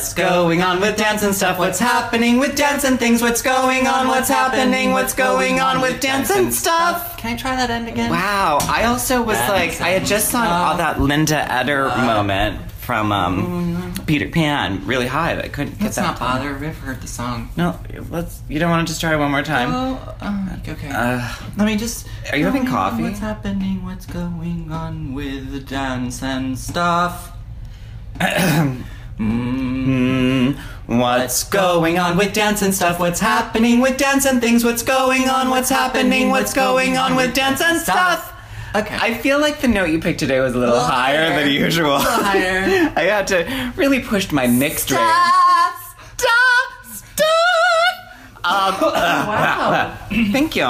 What's going on with dance and stuff? What's happening with dance and things? What's going on? What's happening? What's going on with dance and stuff? Can I try that end again? Wow, I also was like, I had just saw all that Linda Eder moment from um, Peter Pan really high. that I couldn't get Let's that. not to- bother. We've heard the song. No, let's. You don't want to just try one more time? Oh, uh, okay. Uh, Let me just. Are you having coffee? What's happening? What's going on with the dance and stuff? mm. What's going on with dance and stuff? What's happening with dance and things? What's going on? What's happening? What's going on with dance and stuff? Okay. I feel like the note you picked today was a little, Little higher, higher. than usual. Little higher. I had to really push my mixed range. Um, wow. thank you.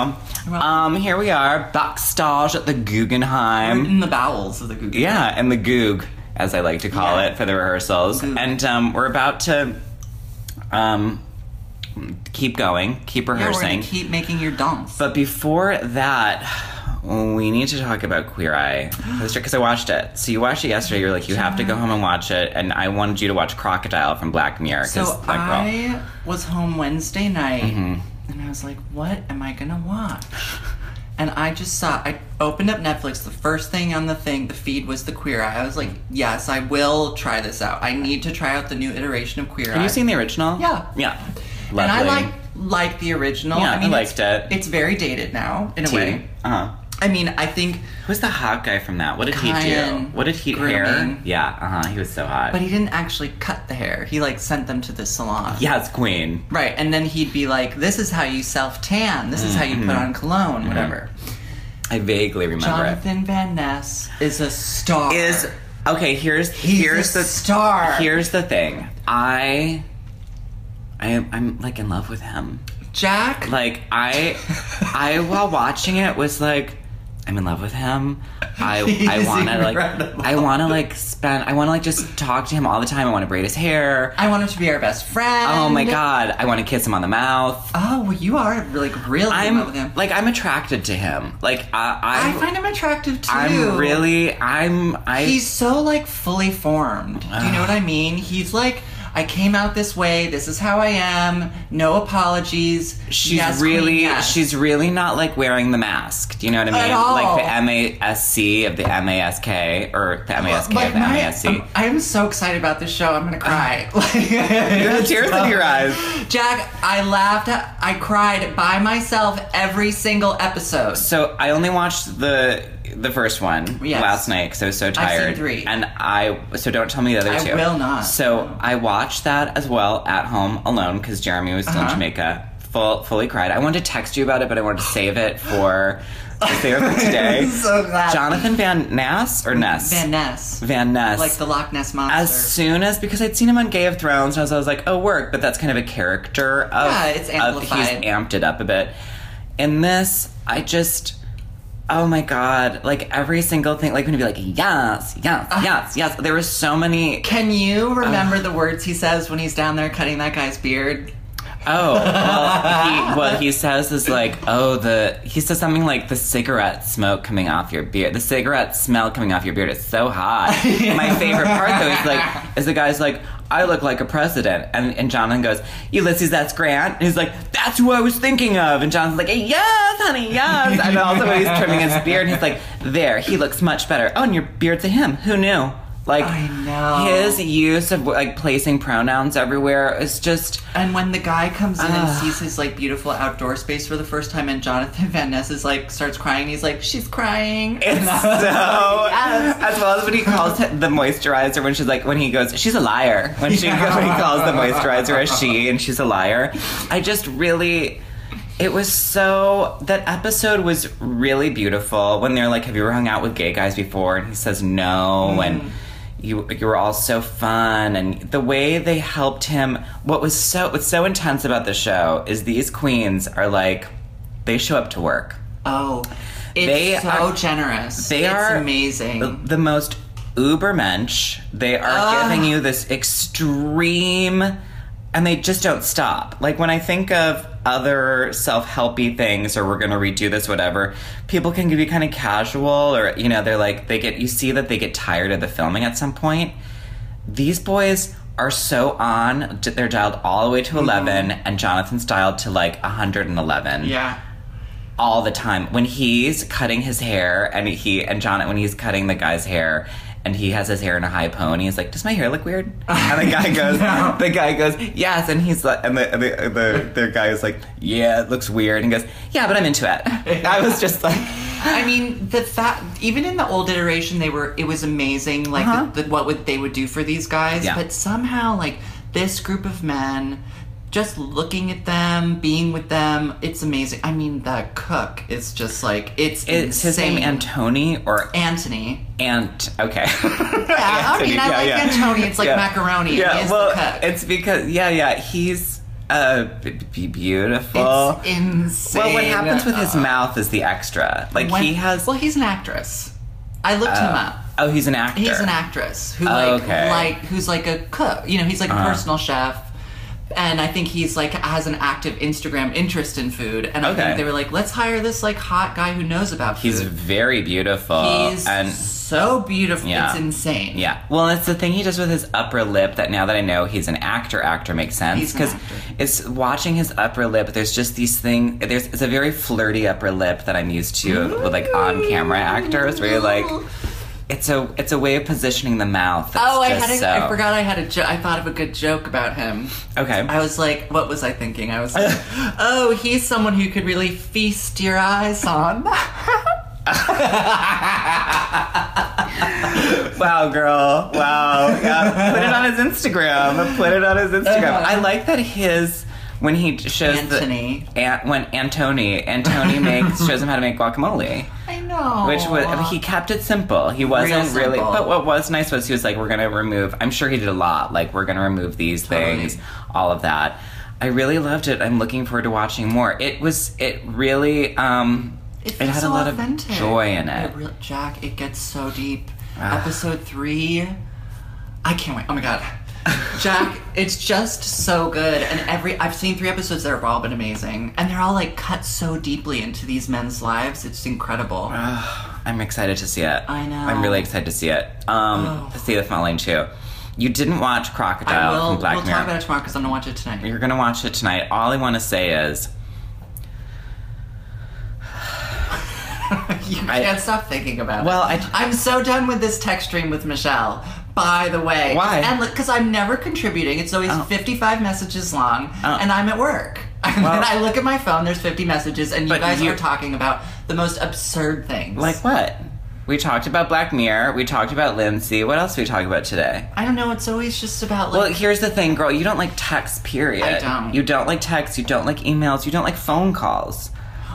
Um, here we are, backstage at the Guggenheim. In the bowels of the Google. Yeah, and the Goog, as I like to call Yeah. it for the rehearsals. Goog. And um, we're about to um, keep going, keep Yeah, rehearsing. gonna keep making your dance. but before that, we need to talk about Queer Eye because I watched it. So you watched it yesterday. You're like, you have to go home and watch it, and I wanted you to watch Crocodile from Black Mirror because So. I was home Wednesday night, Mm-hmm. and I was like, "What am I gonna watch?" And I just saw. I opened up Netflix. The first thing on the thing, the feed was the Queer Eye. I was like, "Yes, I will try this out. I need to try out the new iteration of Queer Eye." Have you seen the original? Yeah. Yeah. And I like like the original. Yeah, I I liked it's, it. It's very dated now in a way. Uh-huh. I mean, I think, Who's the hot guy from that? What did he do? What did he hair? grooming. Yeah, uh-huh. He was so hot. but he didn't actually cut the hair. He like sent them to the salon. yes, Queen. Right, and then he'd be like, "This is how you self tan. This is how you put Mm-hmm. on cologne, whatever." I vaguely remember it. Jonathan Van Ness is a star. it. Is okay. Here's He's here's a the star. Here's the thing. I I am I'm like in love with him. Jack? Like I I while watching it was like I'm in love with him. I I want to like. I want to like spend I want to like just talk to him all the time. I want to braid his hair. I want him to be our best friend. Oh my god, I want to kiss him on the mouth. Oh, well, you are like really in love with him. I'm like I'm attracted to him. Like I I I'm, find him attractive too. I'm really I'm I He's so like fully formed. Do you know what I mean? He's like, I came out this way. This is how I am. No apologies. she's Yes, really queen, yes. she's really not like wearing the mask. Do you know what I mean? At all. Like the MASC of the MASK or the MASK of the my- MASC. I'm, um, I'm so excited about this show. I'm gonna uh, cry. Like, tears in your eyes. Jack, I laughed. I cried by myself every single episode. So I only watched the the first one Yes. last night because I was so seen tired. three. And I so don't tell me the other I two. will not. So I watched that as well at home alone because Jeremy was still in Uh-huh. Jamaica. Full fully cried. I wanted to text you about it, but I wanted to save it for for today. so glad. Jonathan Van Ness or Ness Van Ness, Van Ness. like the Loch Ness monster. as soon as because I'd seen him on Gay of Thrones, and I was, I was like, oh, work, but that's kind of a character of. Yeah, it's of- amplified. he's amped it up a bit. In this, I just. Oh my god! Like every single thing, like when he'd be like, "Yes, yes, Uh. yes, yes." There were so many. Can you remember the words he says when he's down there cutting that guy's beard? Oh, well, he, what he says is like, "Oh, the." He says something like, "The cigarette smoke coming off your beard, the cigarette smell coming off your beard is so hot." My favorite part though is like, is the guy's like, "I look like a president," and and Jonathan goes, "Ulysses, that's Grant." And he's like, "That's who I was thinking of," and Jonathan's like, "Yes, honey, yes." And also he's trimming his beard, he's like, "There, he looks much better." Oh, and your beard's a him. Who knew? Like I know. his use of like placing pronouns everywhere is just. And when the guy comes in and Ah. sees his like beautiful outdoor space for the first time, and Jonathan Van Ness is like starts crying, he's like, "She's crying." It's And so, like, yes. as well as when he calls the moisturizer when she's like, when he goes, she's a liar. When she Yeah. when he calls the moisturizer a she and she's a liar. I just really, it was so, that episode was really beautiful when they're like, have you ever hung out with gay guys before? And he says no. Mm. And you, you were all so fun. And the way they helped him, what was so, what's so intense about the show is these queens are like, they show up to work. Oh, it's They so are- generous. They it's are amazing. The, the most uber mensch. They are giving you this extreme, and they just don't stop. Like when I think of other self-helpy things, or we're going to redo this, whatever. People can be kind of casual, or you know, they're like they get. You see that they get tired of the filming at some point. These boys are so on. They're dialed all the way to mm-hmm. 11, and Jonathan's dialed to like 111 Yeah. all the time. When he's cutting his hair, and he and Jonathan when he's cutting the guy's hair, and he has his hair in a high pony, he's like, "Does my hair look weird?" And the guy goes, No. "The guy goes, yes," and he's like, and the and the, the the guy is like, "Yeah, it looks weird," and he goes, "Yeah, but I'm into it." I was just like, I mean, the fact even in the old iteration, they were it was amazing, like Uh-huh. the, the, what would they would do for these guys. Yeah. But somehow, like this group of men, just looking at them, being with them, it's amazing. I mean, the cook is just like it's "Is his name. Antony or Antony. Ant?" Okay. Yeah, I mean, I like Antoni. It's like macaroni. Yeah, is the well, cook. it's because yeah, yeah, he's uh b- b- beautiful. It's insane. well, what happens with his Uh, mouth is the extra. Like when- he has. Well, he's an actress. I looked him up. Oh, he's an actor. He's an actress who Oh, like okay. like who's like a cook. You know, he's like a Uh-huh. personal chef. And I think he's like has an active Instagram interest in food. And I Okay. think they were like, let's hire this like hot guy who knows about food. He's very beautiful. He's and so beautiful. Yeah. It's insane. yeah, well, it's the thing he does with his upper lip that now that I know he's an actor, actor makes sense because it's watching his upper lip. There's just these things. There's it's a very flirty upper lip that I'm used to with like on camera actors where you're like, it's a it's a way of positioning the mouth. Oh, I had a, so. I forgot I had a jo- I thought of a good joke about him. Okay. I was like, what was I thinking? I was like, oh, he's someone who could really feast your eyes on. Wow, girl. Wow. Yeah. Put it on his Instagram. Put it on his Instagram. I like that his when he shows Anthony. the An, when Antoni Antoni makes shows him how to make guacamole, I know. which was he kept it simple. He wasn't Real really. simple. But what was nice was he was like, "We're gonna remove." I'm sure he did a lot. Like, we're gonna remove these Totally. things, all of that. I really loved it. I'm looking forward to watching more. It was. It really. um It, It had so a lot authentic. of joy in it. real- Jack, it gets so deep. Ah. Episode three, I can't wait. Oh my god, Jack, it's just so good. And every I've seen three episodes that have all been amazing, and they're all like cut so deeply into these men's lives. It's incredible. I'm excited to see it. I know. I'm really excited to see it. Um, Oh. see the finale too. You didn't watch I Crocodile will. from Black we'll Mirror. talk about it tomorrow because I'm gonna watch it tonight. You're gonna watch it tonight. All I want to say is, you I- can't stop thinking about Well, it. I- I'm so done with this text stream with Michelle. By the way, Why? And because I'm never contributing, it's always Oh. 55 messages long, Oh. and I'm at work. And Well- then I look at my phone. There's 50 messages, and you guys you- are talking about the most absurd things. like what? We talked about Black Mirror. We talked about Lindsay. What else are we talk about today? I don't know. It's always just about like. Well, here's the thing, girl. You don't like text, period. I don't. You don't like text. You don't like emails. You don't like phone calls.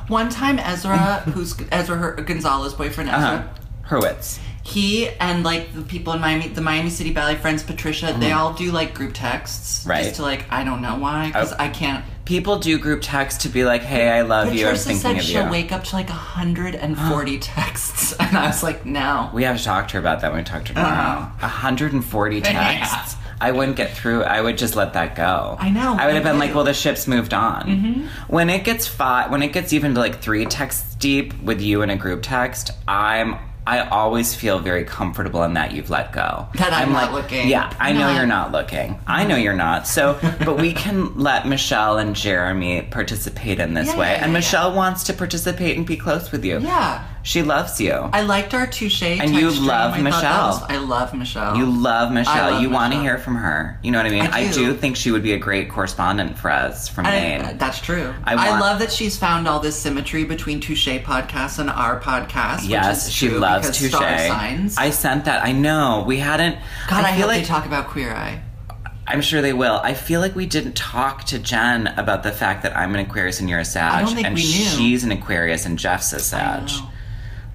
one time, Ezra, who's Ezra Gonzalez's boyfriend, Ezra. Uh-huh. Hurwitz. He and like the people in Miami, the Miami City Ballet friends, Patricia, they all do like group texts, Mm-hmm. Right. Just to like, I don't know why, because Oh. I can't. People do group texts to be like, "Hey, I love you. I'm Patricia thinking said she'll you." wake up to like 140 texts, and I was like, no. We have to talk to her about that when we talk to her tomorrow. Uh-huh. 140 texts. I wouldn't get through. I would just let that go. I know, I would have been like, "Well, the ship's moved on." Mm-hmm. When it gets five, when it gets even to like three texts deep with you in a group text, I'm. I always feel very comfortable in that you've let go. That I'm not like, looking. Yeah, I know you're not looking. I know you're not. So, but we can let Michelle and Jeremy participate in this Yeah, way, yeah, and yeah, Michelle wants to participate and be close with you. Yeah. She loves you. I liked our touche And you love I Michelle. was- I love Michelle. You love Michelle. love you want to hear from her. You know what I mean? I do. think she would be a great correspondent for us from I- Maine. Uh, that's true. I I, love that she's found all this symmetry between Touche podcast and our podcast. yes, she loves Touche. Signs. I sent that. I know. We hadn't. God, I, feel hope like they talk about Queer Eye. I'm sure they will. I feel like we didn't talk to Jen about the fact that I'm an Aquarius and you're a Sag, I don't think and she's an Aquarius and Jeff's a Sag.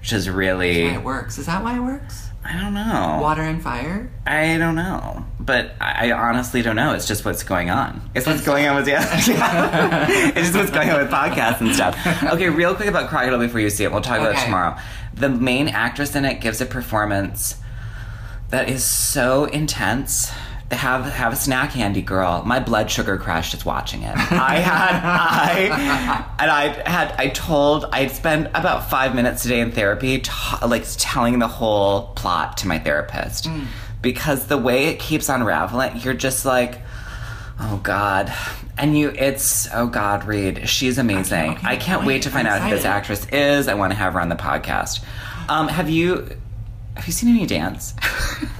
Which is really. Why it works? Is that why it works? I don't know. Water and fire. I don't know, but I, I honestly don't know. It's just what's going on. It's what's going on with yeah. it's just what's going on with podcasts and stuff. Okay, real quick about Crocodile before you see it. We'll talk about it tomorrow. The main actress in it gives a performance that is so intense. Have have a snack handy, girl. My blood sugar crashed just watching it. I had I and I had I told I'd spent about five minutes today in therapy, t- like telling the whole plot to my therapist. because the way it keeps unraveling, you're just like, oh god. And you, it's oh god, Reed, she's amazing. Okay, I can't wait to find out who this actress is. I want to have her on the podcast. Um, have you have you seen any dance?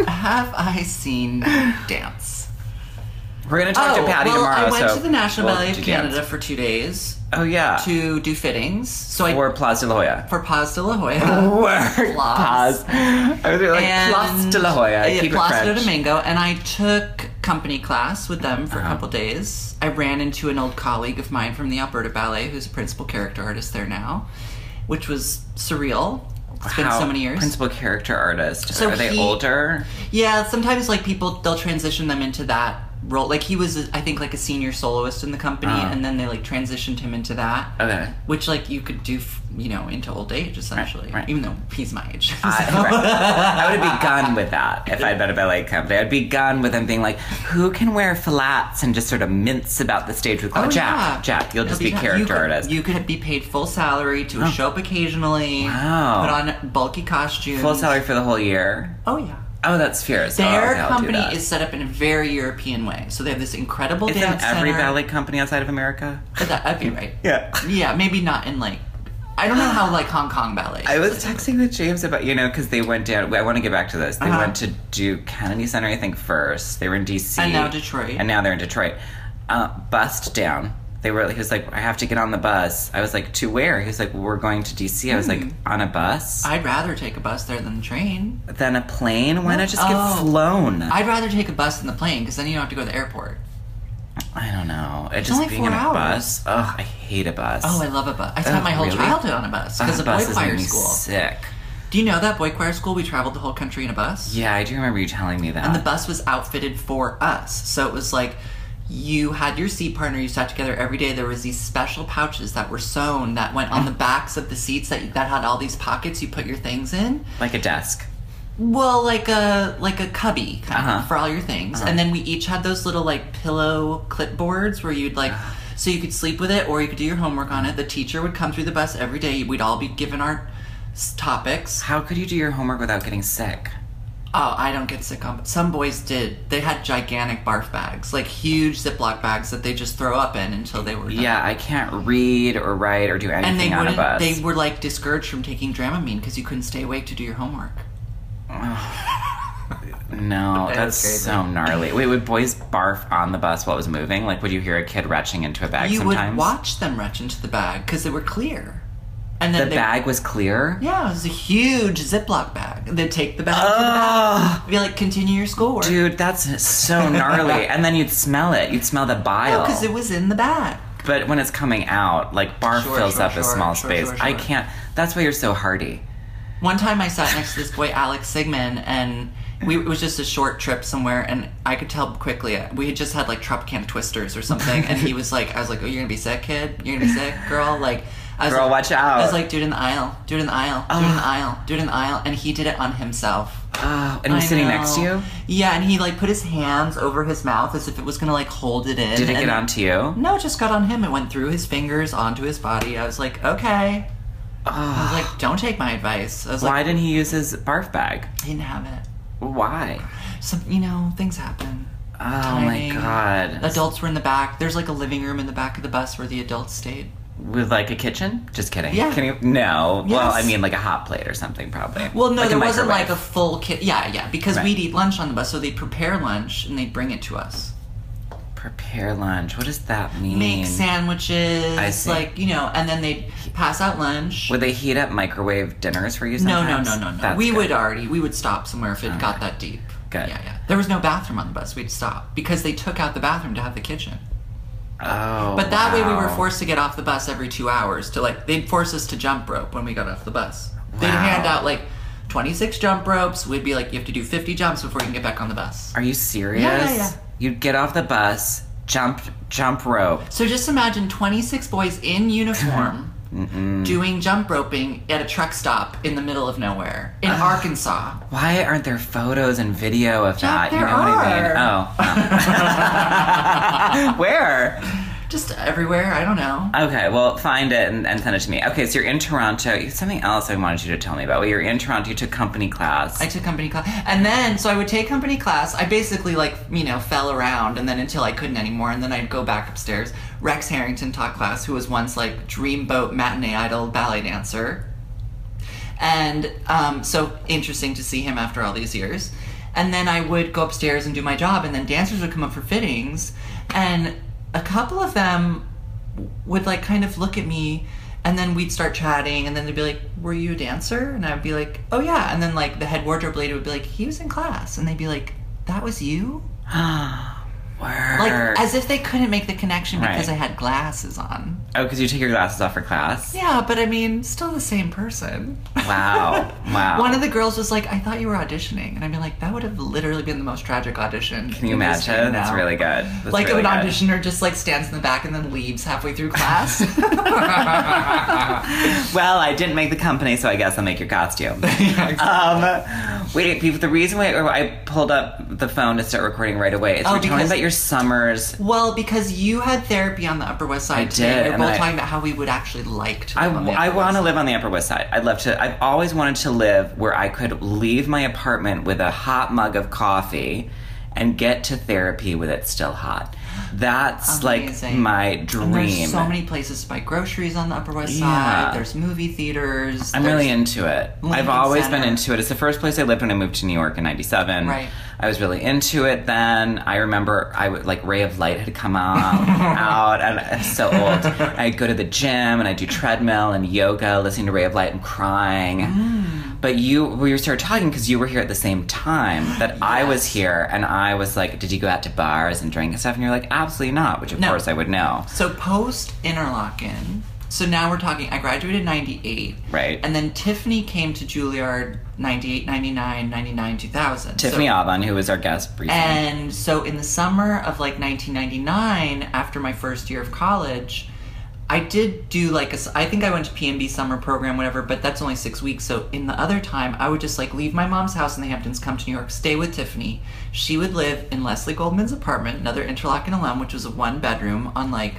Have I seen dance? We're gonna talk to Patty Oh, well, tomorrow. I went so to the National we'll Ballet of Canada dance. for two days Oh yeah, to do fittings. So I or Place de la Hoya. for Paz de la Jolla. Word. Pause. I was like Place de la Hoya. Yeah, Keep it de. Domingo, and I took company class with them for Uh-huh. a couple days. I ran into an old colleague of mine from the Alberta Ballet, who's a principal character artist there now, which was surreal. It's been How- so many years. Principal character artist. So Are they he- older? Yeah, sometimes like people they'll transition them into that role. Like he was, I think, like a senior soloist in the company, Uh-huh. and then they like transitioned him into that. Okay. Which like you could do, f- you know, into old age essentially. right. Even though he's my age. I, So- right. I would have begun with that if I'd been a ballet company. I'd begun with them being like, "Who can wear flats and just sort of mince about the stage with Oh, Jack? yeah. Jack, you'll It'll just be, Jack. character you could, artist. You could be paid full salary to show up occasionally. Wow. Put on bulky costumes. Full salary for the whole year. Oh yeah. Oh, that's fierce. Oh, Their okay, company is set up in a very European way. So they have this incredible Isn't dance every center. ballet company outside of America? But that, be right. Yeah. Yeah, maybe not in like. I don't know how like Hong Kong ballet. I was texting with James about you know because they went down. I want to get back to this. They Uh-huh. went to Duke Kennedy Center, I think first. They were in DC, And now Detroit. and now they're in Detroit. Uh, bust down. They were. He was like, I have to get on the bus. I was like, to where? He was like, we're going to DC. I was like, hmm. on a bus, I'd rather take a bus there than the train. than a plane. Why not just Oh. get flown? I, I'd rather take a bus than the plane because then you don't have to go to the airport. I don't know. It just only being four in a hours. bus. Ugh, I hate a bus. Oh, I love a bus. I Oh, spent my whole really? childhood on a bus because of boy choir school. Sick. Do you know that boy choir school? We traveled the whole country in a bus. Yeah, I do remember you telling me that. And the bus was outfitted for us. So it was like you had your seat partner, you sat together every day. There was these special pouches that were sewn that went on the backs of the seats that that had all these pockets you put your things in. like a desk. Well, like a like a cubby kind Uh-huh. of for all your things. And then we each had those little like pillow clipboards where you'd like so you could sleep with it or you could do your homework on it. The teacher would come through the bus every day. We'd all be given our topics. How could you do your homework without getting sick? Oh, I don't get sick on, some boys did. They had gigantic barf bags, like huge Ziploc bags that they just throw up in until they were done. Yeah, I can't read or write or do And they anything on a bus. They were like discouraged from taking Dramamine because you couldn't stay awake to do your homework. no, That that's so gnarly. Wait, would boys barf on the bus while it was moving? Like, would you hear a kid retching into a bag you sometimes? would watch them retch into the bag because they were clear. And The then they, bag was clear. Yeah, it was a huge Ziploc bag. They'd take the bag the Oh. Be like, continue your schoolwork. dude, that's so gnarly. and then you'd smell it. You'd smell the bile. because it was in the bag. but when it's coming out, like barf Sure, fills sure, up a small sure, space. sure, I sure. can't. That's why you're so hardy. One time I sat next to this boy, Alex Sigmund, and we, it was just a short trip somewhere, and I could tell quickly uh, we had just had like Tropicana twisters or something, and he was like, I was like, oh, you're gonna be sick, kid? You're gonna be sick, girl? Like, I was Girl, like, watch out. I was like, do it in the aisle, do it in the aisle, do it in the ah. aisle, do it in the aisle, and he did it on himself. Oh, and he's I sitting next to you. Yeah, and he like put his hands over his mouth as if it was gonna like hold it in. Did it and- get onto you? No, it just got on him. It went through his fingers onto his body. I was like, okay. I was ah. like, don't take my advice. I was Why like, didn't he use his barf bag? he didn't have it. Why? Some, you know, things happen. Oh Timing. my god. Adults were in the back. There's like a living room in the back of the bus where the adults stayed. With like a kitchen? Just kidding. Yeah. Can you? No. Well, I mean like a hot plate or something probably. Well, no, Like there wasn't like a full kit. Yeah, yeah, because Right. we'd eat lunch on the bus, so they'd prepare lunch and they'd bring it to us. prepare lunch. What does that mean? Make sandwiches, I see. like you know, and then they'd pass out lunch. Would they heat up microwave dinners for you? no, no, no, no, no. That's we good. would already we would stop somewhere if it got that deep. Good. Yeah, yeah. There was no bathroom on the bus. We'd stop because they took out the bathroom to have the kitchen. Oh. But that way we were forced to get off the bus every two hours to like they'd force us to jump rope when we got off the bus. They'd hand out like twenty six jump ropes. We'd be like, you have to do fifty jumps before you can get back on the bus. Are you serious? Yeah, yeah, yeah. You'd get off the bus, jump, jump rope. So just imagine twenty six boys in uniform Mm-hmm. doing jump roping at a truck stop in the middle of nowhere in Arkansas. Why aren't there photos and video of Jack, that? you know what I mean? Oh. Where? Just everywhere. I don't know. Okay, well, find it and, and send it to me. Okay, so you're in Toronto. You something else I wanted you to tell me about. Well, you're in Toronto. You took company class. I took company class, and then so I would take company class. I basically like you know fell around, and then until I couldn't anymore, and then I'd go back upstairs. Rex Harrington taught class, who was once like Dreamboat matinee idol ballet dancer, and um, so interesting to see him after all these years. And then I would go upstairs and do my job, and then dancers would come up for fittings, and a couple of them would like kind of look at me and then we'd start chatting and then they'd be like were you a dancer? And i'd be like oh yeah. And then like the head wardrobe lady would be like he was in class. And they'd be like that was you Word. like as if they couldn't make the connection because Right. i had glasses on oh, because you take your glasses off for class. yeah but i mean still the same person Wow. Wow. one of the girls was like i thought you were auditioning and i'd be like that would have literally been the most tragic audition Can you imagine? That's really good. That's like really an good. auditioner just like stands in the back and then leaves halfway through class well, I didn't make the company, so I guess I'll make your costume. um, wait, the reason why I pulled up the phone to start recording right away is Oh, we're talking because- about your summers. Well, because you had therapy on the Upper West Side I today. did, We We're and both I- talking about how we would actually like to I, I want to live on the Upper West Side. I'd love to. I've always wanted to live where I could leave my apartment with a hot mug of coffee and get to therapy with it still hot. That's like Amazing. my And dream. there's so many places to buy groceries on the Upper West Yeah. Side. There's movie theaters. I'm really into it. I've always Center. been into it. It's the first place I lived when I moved to New York in '97. Right. I was really into it then. I remember I would like Ray of Light had come out, out and I'm so old. I'd go to the gym and I'd do treadmill and yoga, listening to Ray of Light and crying. Mm. But you, we started talking because you were here at the same time that I was here, and I was like, "Did you go out to bars and drink and stuff?" And you're like, "Absolutely not," which of No. course I would know. So post Interlochen. So now we're talking. I graduated '98. Right. And then Tiffany came to Juilliard '98, '99, '99, 2000. Tiffany so, Aban, who was our guest briefly. And so in the summer of like 1999, after my first year of college, I did do like a, I think I went to PNB summer program, whatever, but that's only six weeks. So in the other time, I would just like leave my mom's house in the Hamptons, come to New York, stay with Tiffany. She would live in Leslie Goldman's apartment, another Interlochen alum, which was a one bedroom on like,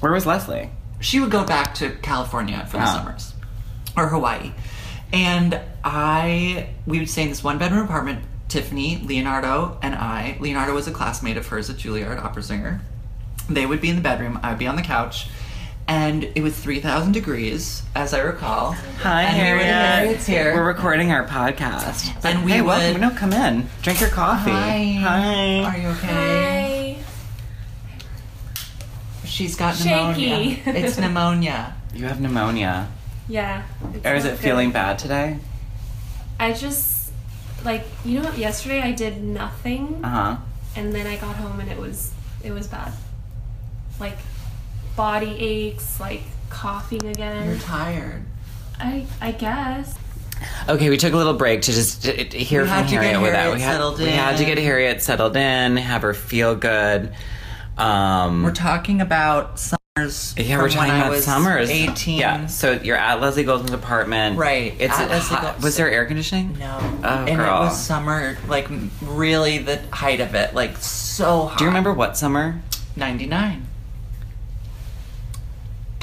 Where was Leslie? she would go back to California for the Ah. summers or Hawaii. And I, we would stay in this one bedroom apartment. Tiffany, Leonardo, and I. Leonardo was a classmate of hers at Juilliard, opera singer. They would be in the bedroom. I'd be on the couch. And it was 3,000 degrees, as I recall. Hi, and Harriet. Harriet's here. We're recording our podcast. And we hey, would- welcome. No, come in. Drink your coffee. Hi. Hi. Are you okay? Hi. She's got Shaky. pneumonia. it's pneumonia. You have pneumonia. Yeah. Or is it good. feeling bad today? I just like you know what? Yesterday I did nothing, Uh huh. and then I got home and it was it was bad. Like body aches, like coughing again. You're tired. I I guess. Okay, we took a little break to just to, to hear We from had to get Harriet with that. Harriet We had, settled we had to get Harriet settled in, have her feel good. Um, We're talking about summers. yeah, we're talking when about summers. 18. Yeah, so you're at Leslie Goldman's apartment. Right, It's at a Leslie hot- Was there air conditioning? No. Oh, and girl. it was summer, like really the height of it, like so hot. Do you remember what summer? 99.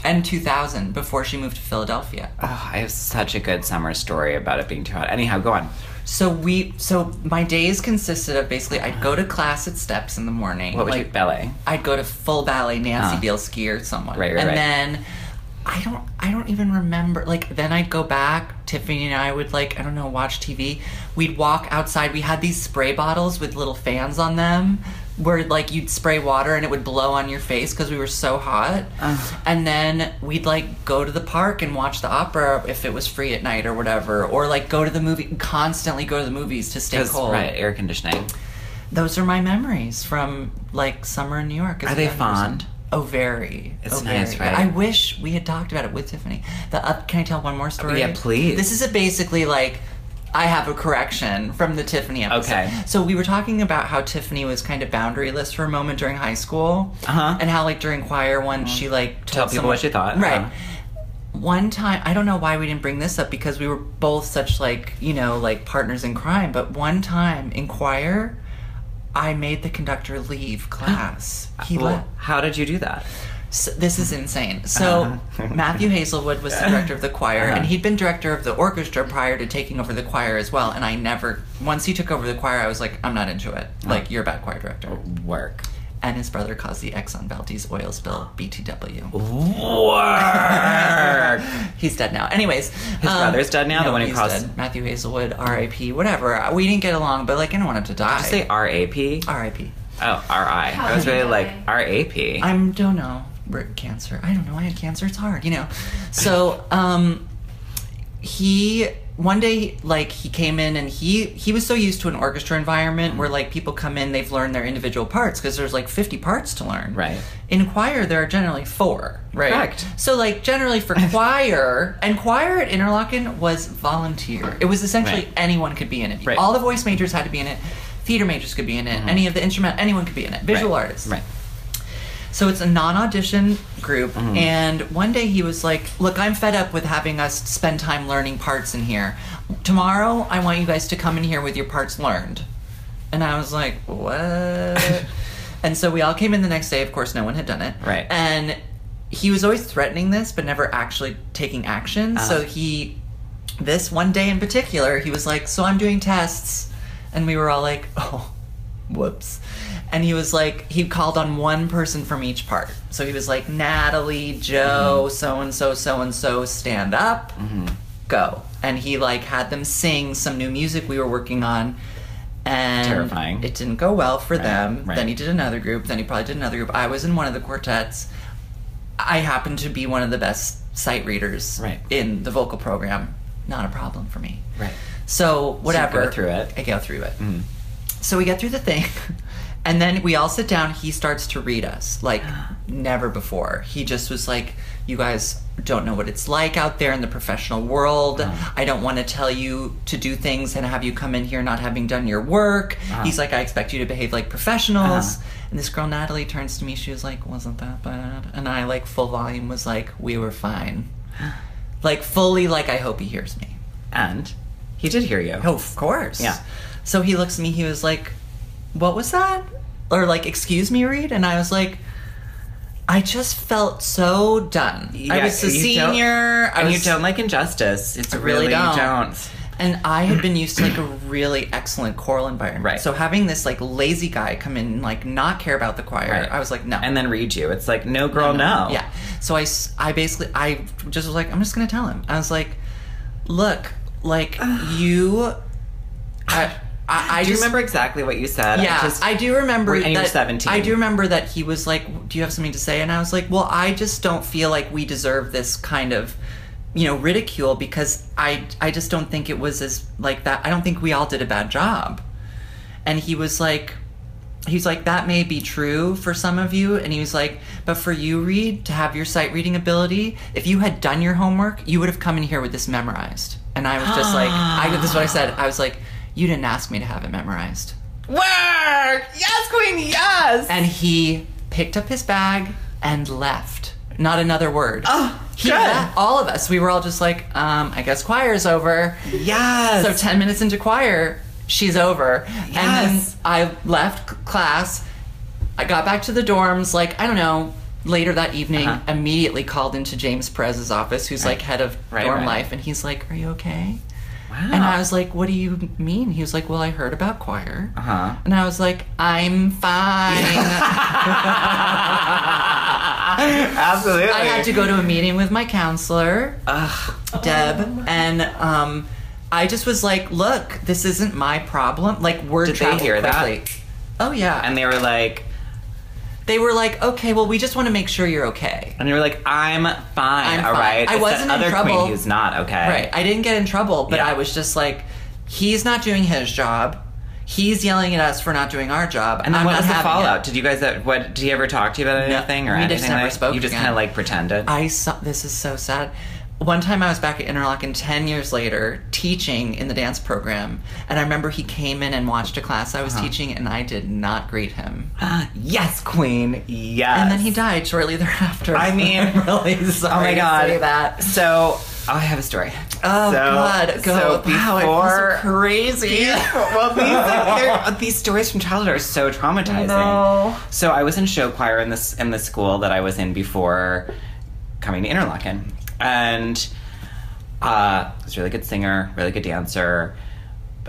And 2000, before she moved to Philadelphia. Oh, I have such a good summer story about it being too hot. Anyhow, go on. So we, so my days consisted of basically, I'd go to class at Steps in the morning. What would like, you ballet? I'd go to full ballet, Nancy Ah. Bielski or someone, Right, right, and right. then I don't, I don't even remember. Like then I'd go back. Tiffany and I would like, I don't know, watch TV. We'd walk outside. We had these spray bottles with little fans on them, where like you'd spray water and it would blow on your face because we were so hot. Ugh. And then we'd like go to the park and watch the opera if it was free at night or whatever, or like go to the movie. Constantly go to the movies to stay cold. Right, air conditioning. Those are my memories from like summer in New York. Are they fond? person. Oh, very. It's oh, nice, very. right? I wish we had talked about it with Tiffany. The uh, can I tell one more story? Yeah, please. This is a basically like I have a correction from the Tiffany episode. Okay. So we were talking about how Tiffany was kind of boundaryless for a moment during high school, Uh-huh. and how like during choir one she like Tell told people someone- what she thought, Right. uh-huh. One time, I don't know why we didn't bring this up because we were both such like you know like partners in crime. But one time in choir, I made the conductor leave class. He well, left. how did you do that? So, this is insane. So Uh-huh. Matthew Hazelwood was the director of the choir, and uh-huh. he'd been director of the orchestra prior to taking over the choir as well. And I never, once he took over the choir, I was like, I'm not into it. Uh-huh. Like, you're a bad choir director. Oh, work. And his brother caused the Exxon Valdez oil spill, BTW. Work. He's dead now. Anyways, his um, brother's dead now? The one who he's caused- dead. Matthew Hazelwood, R.I.P. Whatever. Uh, we didn't get along, but like I don't want him to die. Did you say R A P? R.I.P. Oh, R I. I was really you like die? R A P. I don't know. Cancer. I don't know. I had cancer. It's hard, you know. So, um, he one day like he came in and he he was so used to an orchestra environment where like people come in they've learned their individual parts because there's like 50 parts to learn Right. in choir there are generally four right Correct. so like generally for choir and choir at interlochen was volunteer it was essentially Right. anyone could be in it Right. all the voice majors had to be in it theater majors could be in it any of the instrument anyone could be in it visual right. artists Right. So it's a non-audition group, Mm-hmm. and one day he was like, "Look, I'm fed up with having us spend time learning parts in here. Tomorrow, I want you guys to come in here with your parts learned." And I was like, "What?" and so we all came in the next day. Of course, no one had done it. Right. And he was always threatening this, but never actually taking action. So Uh-huh. he, this one day in particular, he was like, "So I'm doing tests," and we were all like, "Oh." whoops and he was like he called on one person from each part. So he was like natalie joe so and so so and so stand up go. And he like had them sing some new music we were working on. And Terrifying. it didn't go well for them. Right. then he did another group. Then he probably did another group. I was in one of the quartets. I happened to be one of the best sight readers Right. in the vocal program. Not a problem for me. Right. so whatever go through it. i go through it. Mm. so we get through the thing, and then we all sit down. He starts to read us like never before. He just was like, "You guys don't know what it's like out there in the professional world. Uh-huh. I don't want to tell you to do things and have you come in here not having done your work." Uh-huh. He's like, "I expect you to behave like professionals." Uh-huh. And this girl Natalie turns to me. She was like, "Wasn't that bad?" And I like full volume was like, "We were fine." Like fully like I hope he hears me. And he did hear you. Oh, of course. Yeah. So he looks at me, he was like, What was that? Or like, excuse me, Reed? And I was like, I just felt so done. I was a senior. I and was, you don't like injustice. It's I really really, don't. you don't. And I had been used to like a really excellent choral environment. Right. So having this like lazy guy come in and like not care about the choir, Right. I was like, no. And then read you. It's like, no, girl, no. Yeah. So I, I basically, I just was like, I'm just going to tell him. I was like, look, like you, I, I, I Do you remember exactly what you said? Yeah, I just, I do remember. And you were 17. I do remember that he was like, "Do you have something to say?" And I was like, "Well, I just don't feel like we deserve this kind of, you know, ridicule because I, I just don't think it was as like that. I don't think we all did a bad job." And he was like, he's like, "That may be true for some of you," and he was like, "But for you, Reed, to have your sight reading ability, if you had done your homework, you would have come in here with this memorized." And I was just like, I, "This is what I said." I was like, "You didn't ask me to have it memorized." Work! Yes, queen, yes! and he picked up his bag and left. Not another word. Oh, he good. left. All of us, we were all just like, um, I guess choir's over. yes! So 10 minutes into choir, she's over. Yes. And then I left class. I got back to the dorms, like, I don't know, later that evening, Uh-huh. immediately called into James Perez's office, who's like head of Right, dorm right. life. And he's like, Are you okay? Wow. And I was like, What do you mean? He was like, Well, I heard about choir. uh-huh. And I was like, I'm fine. Absolutely. I had to go to a meeting with my counselor, Ugh. Deb, and um, I just was like, "Look, this isn't my problem. Like, we're Did they hear that? Oh yeah, And they were like, they were like, "Okay, well, we just want to make sure you're okay." and you were like, I'm fine, I'm all fine. right. I It's wasn't that in other trouble. queen who's not okay. Right. I didn't get in trouble, but Yeah. I was just like, "He's not doing his job. He's yelling at us for not doing our job." And then I'm what not was the having fallout? It. Did you guys? uh, What did he ever talk to you about No, anything or we anything? just never like, spoke You just again. kind of like pretended. I saw this is so sad. One time I was back at Interlochen 10 years later teaching in the dance program, and I remember he came in and watched a class I was Uh-huh. teaching, and I did not greet him. yes, queen. Yes. And then he died shortly thereafter. I mean- I'm really sorry Oh my to god. say that. So I have a story. Oh So- God, go! so wow, before- crazy. well, these, they're- these stories from childhood are so traumatizing. No. So I was in show choir in this in the school that I was in before coming to Interlochen, and uh, was a really good singer, really good dancer.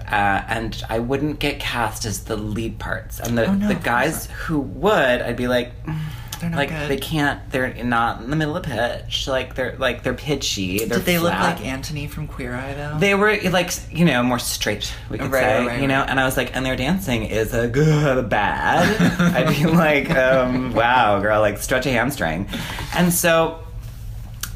Uh, and I wouldn't get cast as the lead parts, and the, Oh, no, the guys who would, I'd be like, "Mm, They're not like good. they can't, they're not in the middle of pitch, like they're like they're pitchy. They're Did they look like Antoni from Queer Eye though? They were like you know more straight, we could Right, say, right, you know. right. And I was like, and their dancing is a good bad. I'd be like, um, wow, girl, like stretch a hamstring. And so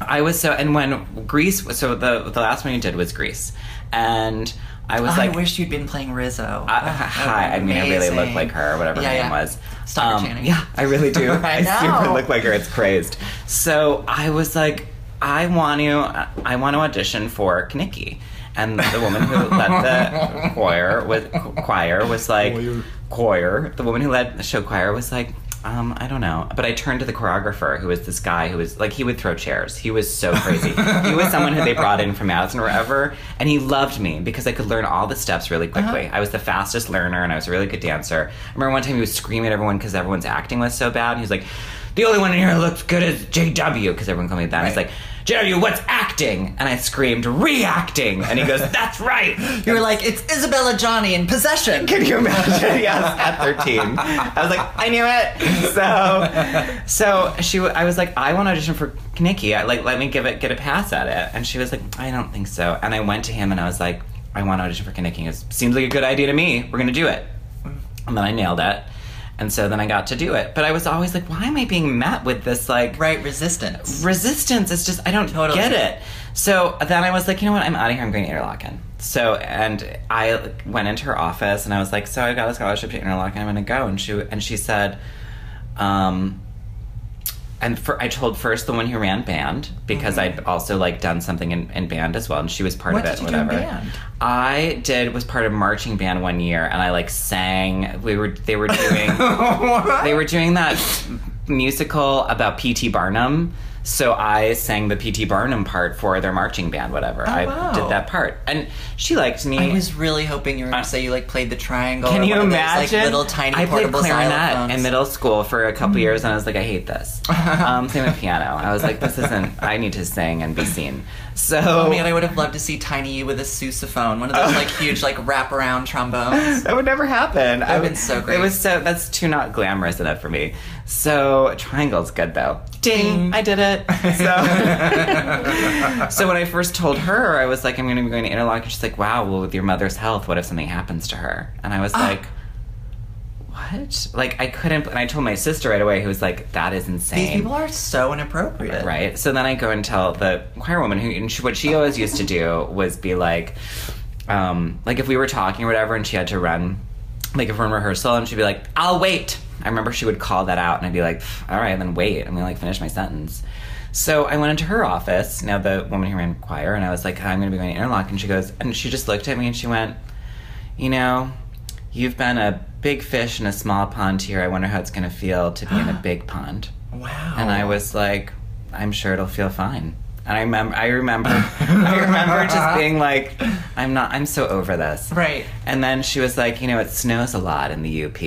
I was so, and when Grease, so the the last one you did was Grease, and I was I like, I wish you'd been playing Rizzo. I, Oh, hi, I would mean, I really look like her, whatever Yeah, her name was. Stop Um, Channing. Yeah, I really do. I super know. look like her. It's crazed. So I was like, I want to, I want to audition for Kenickie. And the woman who led the choir was choir was like Choir. choir. The woman who led the show choir was like, um, I don't know. But I turned to the choreographer, who was this guy who was like he would throw chairs. He was so crazy. he was someone who they brought in from Madison or wherever, and he loved me because I could learn all the steps really quickly. Uh-huh. I was the fastest learner, and I was a really good dancer. I remember one time he was screaming at everyone because everyone's acting was so bad. And he was like, "The only one in here who looks good is JW," because everyone called me that. He's like. JW, what's acting? And I screamed, reacting. And he goes, That's right. You were like, it's Isabelle Adjani in Possession. Can you imagine? yes, at 13. I was like, I knew it. So, so she, I was like, I want to audition for Kenickie. I, like, let me give it, get a pass at it. And she was like, I don't think so. And I went to him and I was like, I want to audition for Kenickie. It Seems like a good idea to me. We're gonna do it. And then I nailed it. And so then I got to do it. But I was always like, why am I being met with this like Right, resistance. resistance is just I don't Totally. get it. So then I was like, you know what? I'm out of here. I'm going to Interlochen. So and I went into her office and I was like, so I got a scholarship to Interlochen. I'm going to go. And she and she said, um, and for, I told first the one who ran band because mm-hmm. I'd also like done something in, in band as well, and she was part What of it. did you do in whatever. I did was part of marching band one year, and I like sang. We were they were doing they were doing that musical about P.T. Barnum. So I sang the P.T. Barnum part for their marching band, whatever. I wow. did that part, and she liked me. I was really hoping you were going to say you like played the triangle. Can you of those, imagine? like, little tiny I played clarinet in middle school for a couple years, and I was like, I hate this. um, same with piano. I was like, this isn't. I need to sing and be seen. So Oh god, I would have loved to see Tiny you with a sousaphone, one of those like huge like wraparound trombones. that would never happen. I would've would- been so great. It was so. That's too not glamorous enough for me. So triangle's good though. Ding! I did it. So, so when I first told her, I was like, I'm going to be going to Interlochen. She's like, Wow. Well, with your mother's health, what if something happens to her? And I was Ah. like. What? Like I couldn't, and I told my sister right away, who was like, "That is insane." These people are so inappropriate. Right. So then I go and tell the choir woman who, and she, what she always used to do was be like, um, like if we were talking or whatever, and she had to run, like if we're in rehearsal, and she'd be like, "I'll wait." I remember she would call that out, and I'd be like, "All right, then wait." I'm gonna like finish my sentence. So I went into her office, now the woman who ran choir, and I was like, "I'm gonna be going to Interlock," and she goes, and she just looked at me and she went, "You know." You've been a big fish in a small pond here. I wonder how it's going to feel to be in a big pond. Wow. And I was like, I'm sure it'll feel fine. And I remember, I remember, I remember just being like, I'm not, I'm so over this. Right. And then she was like, you know, it snows a lot in the UP,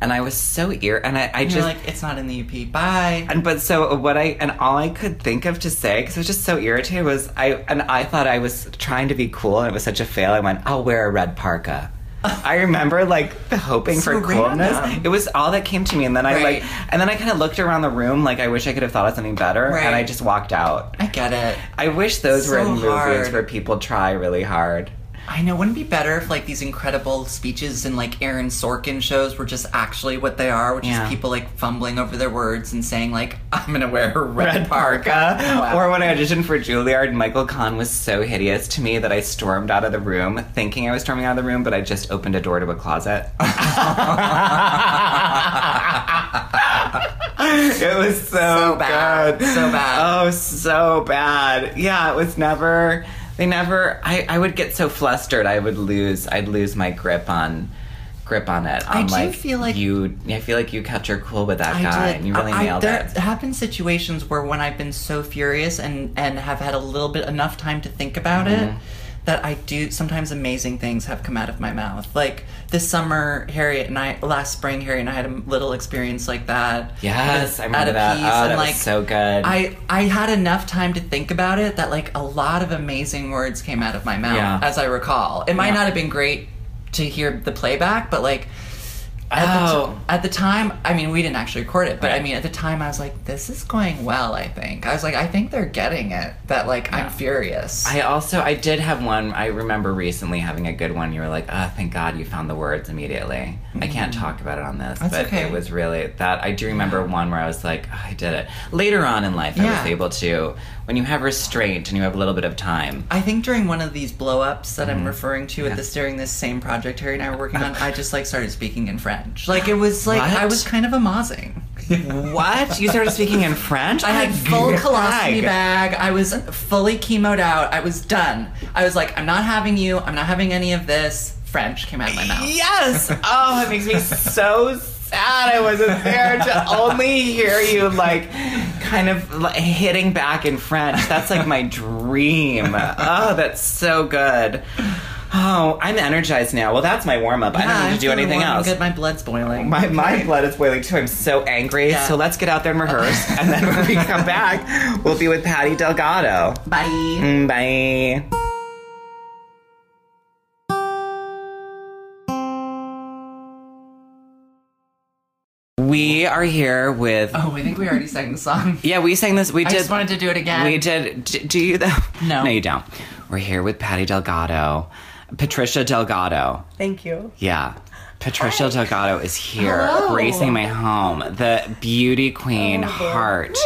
and I was so ear, and I, I And just like, it's not in the UP. Bye. and but so what I and all I could think of to say because I was just so irritated was I and I thought I was trying to be cool and it was such a fail. I went, I'll wear a red parka. I remember like hoping So for coolness. random. It was all that came to me, and then I Right. like, and then I kind of looked around the room like I wish I could have thought of something better, Right. and I just walked out. I get it. I wish those were So in movies hard. where people try really hard. I know. Wouldn't it be better if like these incredible speeches and like Aaron Sorkin shows were just actually what they are, which Yeah. is people like fumbling over their words and saying like, "I'm gonna wear a red, red parka. Wow. Or when I auditioned for Juilliard, Michael Kahn was so hideous to me that I stormed out of the room, thinking I was storming out of the room, but I just opened a door to a closet. it was so, So bad. good. So bad. Oh, so bad. Yeah, it was never. They never. I, I would get so flustered. I would lose. I'd lose my grip on grip on it. I do like, feel like- you. I feel like you kept your cool with that guy, and you really I- nailed there it. have been situations where when I've been so furious and and have had a little bit enough time to think about it, Mm-hmm. That I do sometimes amazing things have come out of my mouth. Like this summer, Harriet and I last spring, Harriet and I had a little experience like that. Yes, I at remember that. piece, Oh, and that was so good. I I had enough time to think about it that like a lot of amazing words came out of my mouth, Yeah. as I recall. It might Yeah. not have been great to hear the playback, but like at, the Oh. t- at the time, I mean, we didn't actually record it, but I mean, at the time, I was like, "This is going well." I think I was like, "I think they're getting it." That like I'm furious. I also I did have one. I remember recently having a good one. You were like, "Oh, thank God you found the words immediately." I can't talk about it on this, Mm-hmm. That's but okay. it was really that. I do remember one where I was like, oh, "I did it." Later on in life, I was able to. When you have restraint and you have a little bit of time, I think during one of these blow ups that Mm-hmm. I'm referring to at this during this same project Harry and I were working on, I just like started speaking in French. Like it was like I was kind of amazing. what you started speaking in French? I had full colostomy bag. I was fully chemoed out. I was done. I was like, I'm not having you. I'm not having any of this. French came out of my mouth. Yes. Oh, it makes me so sad. I wasn't there to only hear you like kind of like, hitting back in French. That's like my dream. Oh, that's so good. Oh, I'm energized now. Well, that's my warm up. I don't need I'm to do anything else. Good, my blood's boiling. My, my blood is boiling too. I'm so angry. Yeah. So let's get out there and rehearse. and then when we come back, we'll be with Patty Delgado. Bye. Mm, Bye. We are here with. Oh, I think we already sang the song. Yeah, we sang this. We I did. just wanted to do it again. We did. d- Do you though? No. No, you don't. We're here with Patty Delgado, Patricia Delgado. Thank you. Yeah. Patricia Delgado is here, Hello. gracing my home. The beauty queen heart.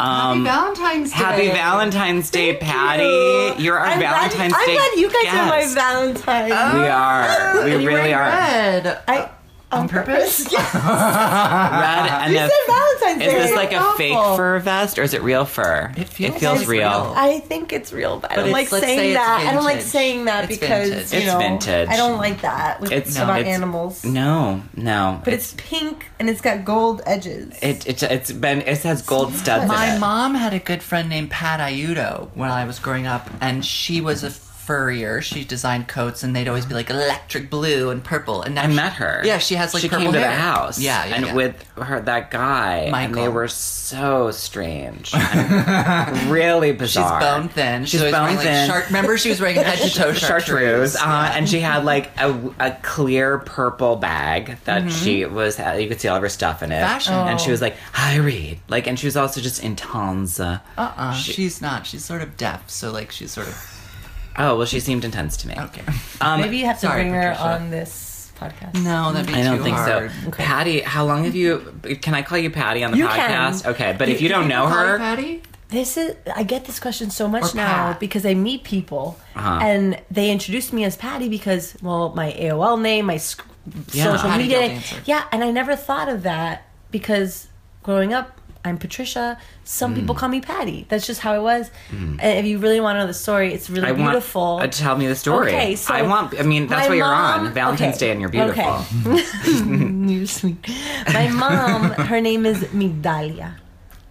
Um, Happy Valentine's Day. Happy Valentine's Day, Patty. you. You're our I'm glad- Valentine's I'm Day. glad you guys are my guest. Valentine. We are. We You really wearing are. Red. I on purpose? Yes. Red and You a- said Valentine's Is Day. this like a fake fur vest or is it real fur? It feels feels real. real. I think it's real, but I don't like let's say saying it's that. I don't like saying that It's because vintage. you It's know vintage. I don't like that with, It's- about it's- animals. No, no. But it's pink and it's got gold edges. it, it, it's been it has gold studs My in it. mom had a good friend named Pat Ayudo when I was growing up, and she was a furrier. She designed coats, and they'd always be like electric blue and purple. And I she- met her. Yeah, she has like she purple came to the house. Yeah, yeah, and yeah. with her that guy, and they were so strange, really She's bone thin. She's always bone wearing, like, thin. Shark, remember, she was wearing head to toe chartreuse, chartreuse. uh, and she had like a, a clear purple bag that she was. You could see all of her stuff in it. Mm-hmm. Fashion. and she Oh. was like, "Hi, Reed." Like, and she was also just intense. Uh, Uh-uh, she's not. She's sort of deaf, so like she's sort of oh well, she seemed intense to me. okay. Um, Maybe you have to Sorry, bring her Patricia. on this podcast. No, that'd be I don't too think hard. so. Patty, how long have you? Can I call you Patty on the You can. podcast? Okay, but if you don't know Call her her, Patty. This is I get this question so much Or now Pat. because I meet people Uh-huh. and they introduce me as Patty because well my AOL name, my sc- Yeah. social Patty media, Del yeah, and I never thought of that because growing up I'm Patricia. Some Mm. people call me Patty. That's just how it was. And if you really want to know the story, it's really I want beautiful. uh, tell me the story. Okay, so I want. I mean, that's what you're on Valentine's okay, Day, and you're beautiful. Okay. you're sweet. My mom, her name is Migdalia,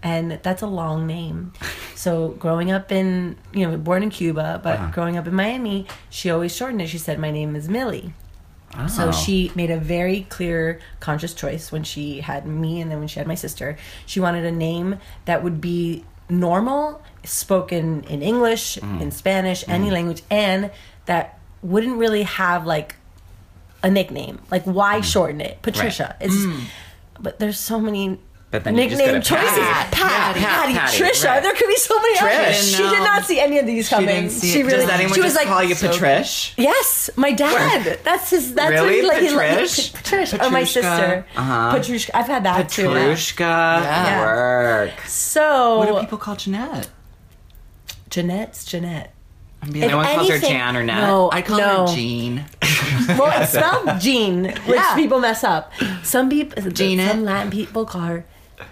and that's a long name. So growing up in, you know, born in Cuba, but Uh-huh. growing up in Miami, she always shortened it. She said, "My name is Millie." Oh. So she made a very clear, conscious choice when she had me and then when she had my sister. She wanted a name that would be normal, spoken in English, Mm. in Spanish, any language, and that wouldn't really have like a nickname. Like, why Mm. shorten it? Patricia. It's, But there's so many. But then you just go nickname to choices. Pat. Pat, Patty, Patty, Patty, Trisha. right. There could be so many Trish. others. She did not see any of these coming. didn't see she really. Does anyone she just was like, call you so- Patrish? Yes, my dad. That's his. That's Really? what he like. He Patrish? like Patrish. Or my sister. Uh-huh. Petrushka. I've had that too. Petrushka. Yeah. Work. So What do people call Jeanette? Jeanette's Jeanette. I'm being If No one calls her anything- Jan or Nat. No, I call no. her Jean. Well, it's spelled Jean, which Yeah. people mess up. Some people, Jeanette. some Latin people call her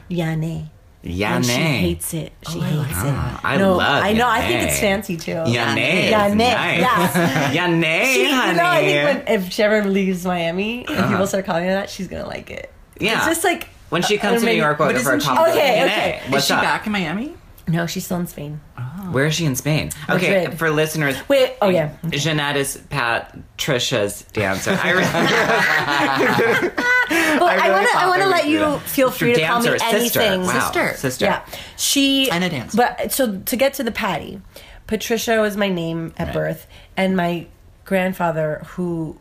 Yane. Yane. And she hates it. She oh hates it. I no, love I know. I think it's fancy too. Yane. is Yane, Nice. yeah. Yane, She, you know, I think when, if she ever leaves Miami and uh-huh. people start calling her that, she's gonna like it. Yeah. It's just like when she uh, comes to New maybe- York, we'll but give her a isn't she- copy. of Okay, okay. What's Is she up? back in Miami? No, she's still in Spain. Oh. Where is she in Spain? Okay, Madrid. for listeners. Wait, oh yeah. Jeanette is Patricia's dancer. I really, But I really want to. thought I want there to was let you a- feel free to call me dancer, sister. anything. Wow. Sister. Sister. Yeah, she And a dancer. But so to get to the patty, Patricia was my name at Right. birth, and my grandfather, who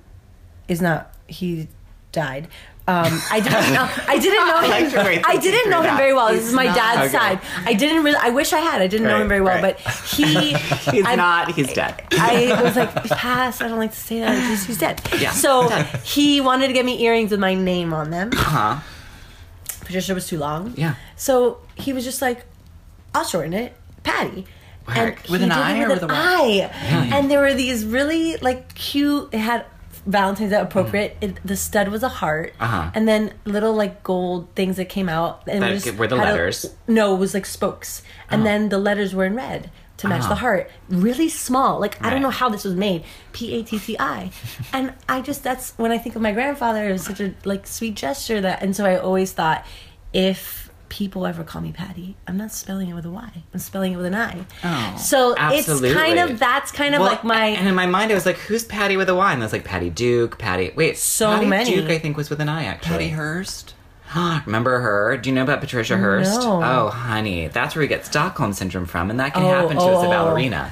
is not, he died. Um, I didn't know. I didn't know him. I didn't know him very well. This is my dad's Okay. side. I didn't really. I wish I had. I didn't know him very well, right. but he. he's I'm- not. He's dead. I was like, pass. I don't like to say that. He's, he's dead. Yeah. So he wanted to get me earrings with my name on them. Huh? Patricia was too long. Yeah. So he was just like, I'll shorten it, Patty. And With an did it I or with a an Y? I. And there were these really like cute. It had Valentine's Day appropriate. It, the stud was a heart, Mm. Uh-huh. and then little like gold things that came out. And That was- were the had a- letters? no, it was like spokes, and then the letters were in red to match Uh-huh. the heart. Really small. Like I don't know how this was made. P A T T I. And I just that's when I think of my grandfather. It was such a like sweet gesture that, and so I always thought if people ever call me Patty, I'm not spelling it with a Y. I'm spelling it with an I. Oh. So Absolutely. it's kind of that's kind of Well, like my and in my mind, I was like, "Who's Patty with a Y?" And I was like, "Patty Duke, Patty." Wait, So Patty many. Duke, I think, was with an I actually. Patty Hearst. Huh remember her? Do you know about Patricia Hearst? No. Oh, honey, that's where we get Stockholm syndrome from, and that can Oh, happen to oh, us a ballerina,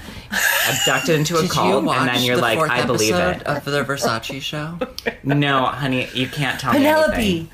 abducted into a Did you cult, watch and then you're the like, fourth I believe episode it. of the Versace show? No, honey, you can't tell me Penelope. anything.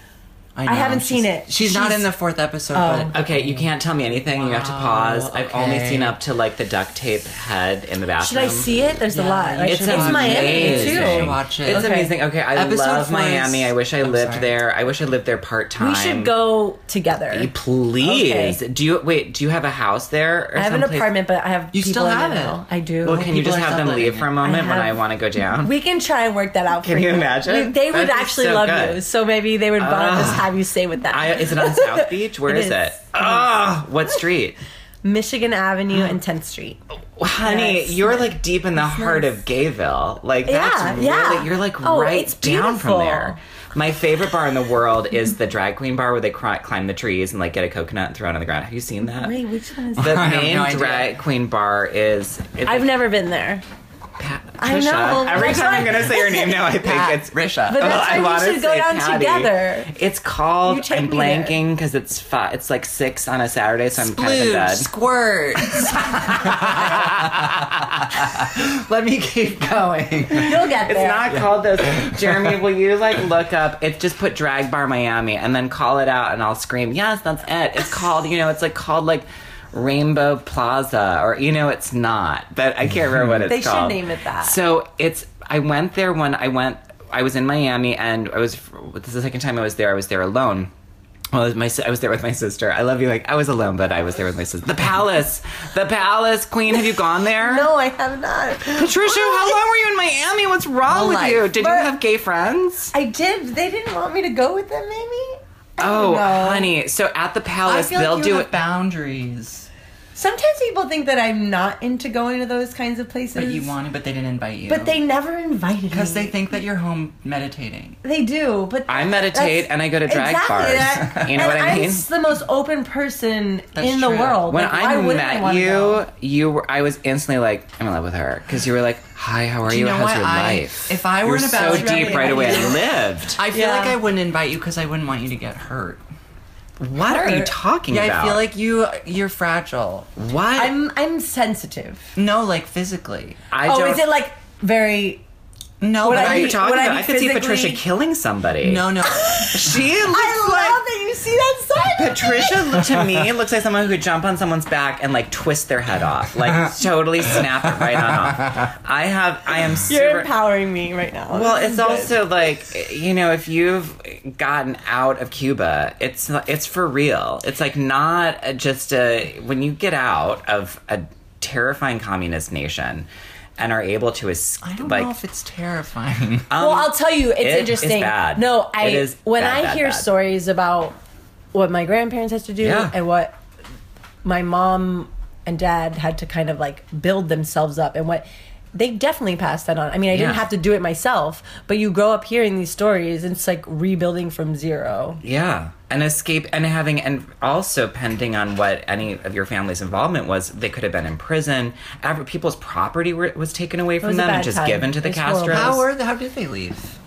I, I haven't she's- seen it. She's, not in the fourth episode, Oh. but Okay, you can't tell me anything. you have to pause. I've only seen up to like the duct tape head in the bathroom. Should. I see it? There's a lot. you Right? It's It's, Miami amazing. Should too. watch it. It's Okay. amazing. Okay, I Episode love four is- Miami. I wish I I'm lived sorry. there. I wish I lived there part time. We should go together. Please. Okay. Do you wait? Do you have a house there? Or I have an apartment, but I have You people still have it it. now. I do. Well, can you just have them leave for a moment when I want to go down? we can try and work that out. Can for you imagine? They would actually love you, so maybe they would want to Ah. just have you stay with them. I, is it on South Beach? Where It is, is. it? Oh, what street? Michigan Avenue and 10th Street. Oh, honey, Yes. you're like deep in the heart of Gayville. Like that's Yeah, really yeah. you're like Oh, right down from there. My favorite bar in the world is the drag queen bar where they cri- climb the trees and like get a coconut and throw it on the ground. Have you seen that? Wait, which one is The that? I main no drag queen bar is. It's I've like never been there. Pat- I Trisha. know, Every that's time I'm gonna say your name now, I think Pat, it's Risha. But that's oh, I why we wanna should go down Patty. together. It's called. I'm blanking because it's fi- It's like six on a Saturday, so I'm kind of in bed. squirts. Let me keep going. You'll get there. It's not called those. Jeremy, will you like look up? It's just put Drag Bar Miami and then call it out, and I'll scream, "Yes, that's it." It's called, you know, it's like called like Rainbow Plaza, or you know, it's not. But I can't remember what it's They should name it that. So it's. I went there when I went. I was in Miami, and I was. This is the second time I was there. I was there alone. Well, my I was there with my sister. I love you. Like I was alone, but I was there with my sister. The Palace, the Palace, Queen. Have you gone there? No, I have not. Patricia, how long were you in Miami? What's wrong Whole with life. you? Did you have gay friends? I did. They didn't want me to go with them, maybe? I Oh, honey. So at the I palace, feel they'll like you do have it. boundaries. Sometimes people think that I'm not into going to those kinds of places. But you wanted, but they didn't invite you. But they never invited me. because they think that you're home meditating. They do, but I meditate and I go to drag exactly, bars. that- You know and what I mean? I'm the most open person That's in the world. When Like, I wouldn't met wanna you, you were. I was instantly like, I'm in love with her because you were like, "Hi, how are Do you? you know How's what? your I- life?" if I were in a so deep party, right away, I I- lived. I feel Yeah. like I wouldn't invite you because I wouldn't want you to get hurt. What are you Hurt. talking Yeah, about? I feel like you you're fragile. what? I'm I'm sensitive. No, like physically. I oh, don't. is it like very? No, but what I are you talking I about? be I could see Patricia killing somebody. no, no. she looks I like love that you see that side. of Patricia to me looks like someone who could jump on someone's back and like twist their head off, like totally snap it right on off. I have, I am You're empowering me right now. Well, This it's good. also like you know, if you've gotten out of Cuba, it's it's for real. It's like not just a when you get out of a terrifying communist nation and are able to escape. I don't like, know if it's terrifying. um, well, I'll tell you, it's it is interesting. bad. No, I It is when bad, I bad, hear bad. stories about what my grandparents had to do Yeah. and what my mom and dad had to kind of like build themselves up and what they definitely passed that on. I mean, I didn't have to do it myself, but you grow up hearing these stories and it's like rebuilding from zero. Yeah, and escape and having and also pending on what any of your family's involvement was, they could have been in prison. Ever people's property were, was taken away from them and just time. given to the It. Castros. How were how did they leave?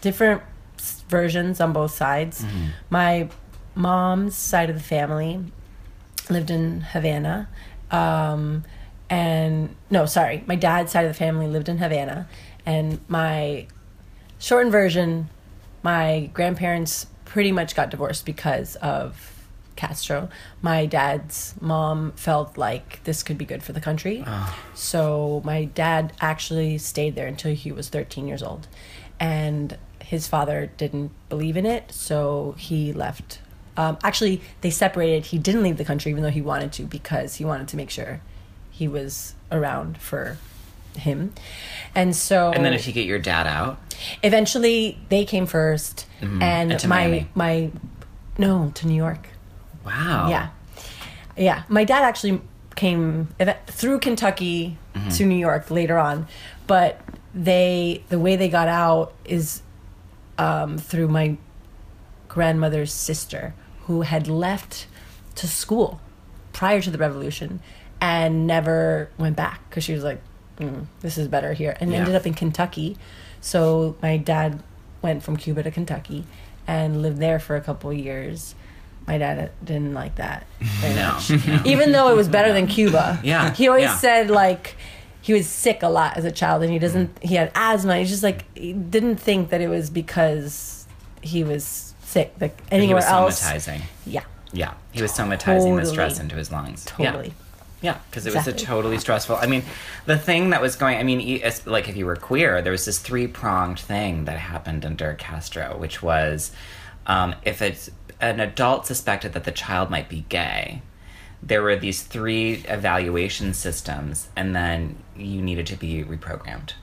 different versions on both sides. My mom's side of the family lived in Havana. Um, and no, sorry, my dad's side of the family lived in Havana. And my shortened version, my grandparents pretty much got divorced because of Castro. My dad's mom felt like this could be good for the country. So my dad actually stayed there until he was 13 years old. And his father didn't believe in it, so he left. Um, actually, they separated. He didn't leave the country even though he wanted to because he wanted to make sure he was around for him. And so and then if you get your dad out, eventually they came 1st and, Mm-hmm. And to my Miami. my no to new york wow. yeah yeah my dad actually came through kentucky Mm-hmm. to new york later on but they the way they got out is um, through my grandmother's sister who had left to school prior to the revolution and never went back because she was like mm, this is better here and Yeah. ended up in kentucky. So my dad went from cuba to kentucky and lived there for a couple of years. My dad didn't like that very No, much. No. even though it was better than cuba. Yeah, he always yeah. said like he was sick a lot as a child and he doesn't he had asthma. He's just like he didn't think that it was because he was sick like He anywhere was else. somatizing. yeah. Yeah, he was somatizing the stress into his lungs. Totally. Yeah, because it was a totally stressful. I mean, the thing that was going. I mean, e- like if you were queer, there was this three pronged thing that happened under Castro, which was um, if it's an adult suspected that the child might be gay, there were these three evaluation systems, and then you needed to be reprogrammed.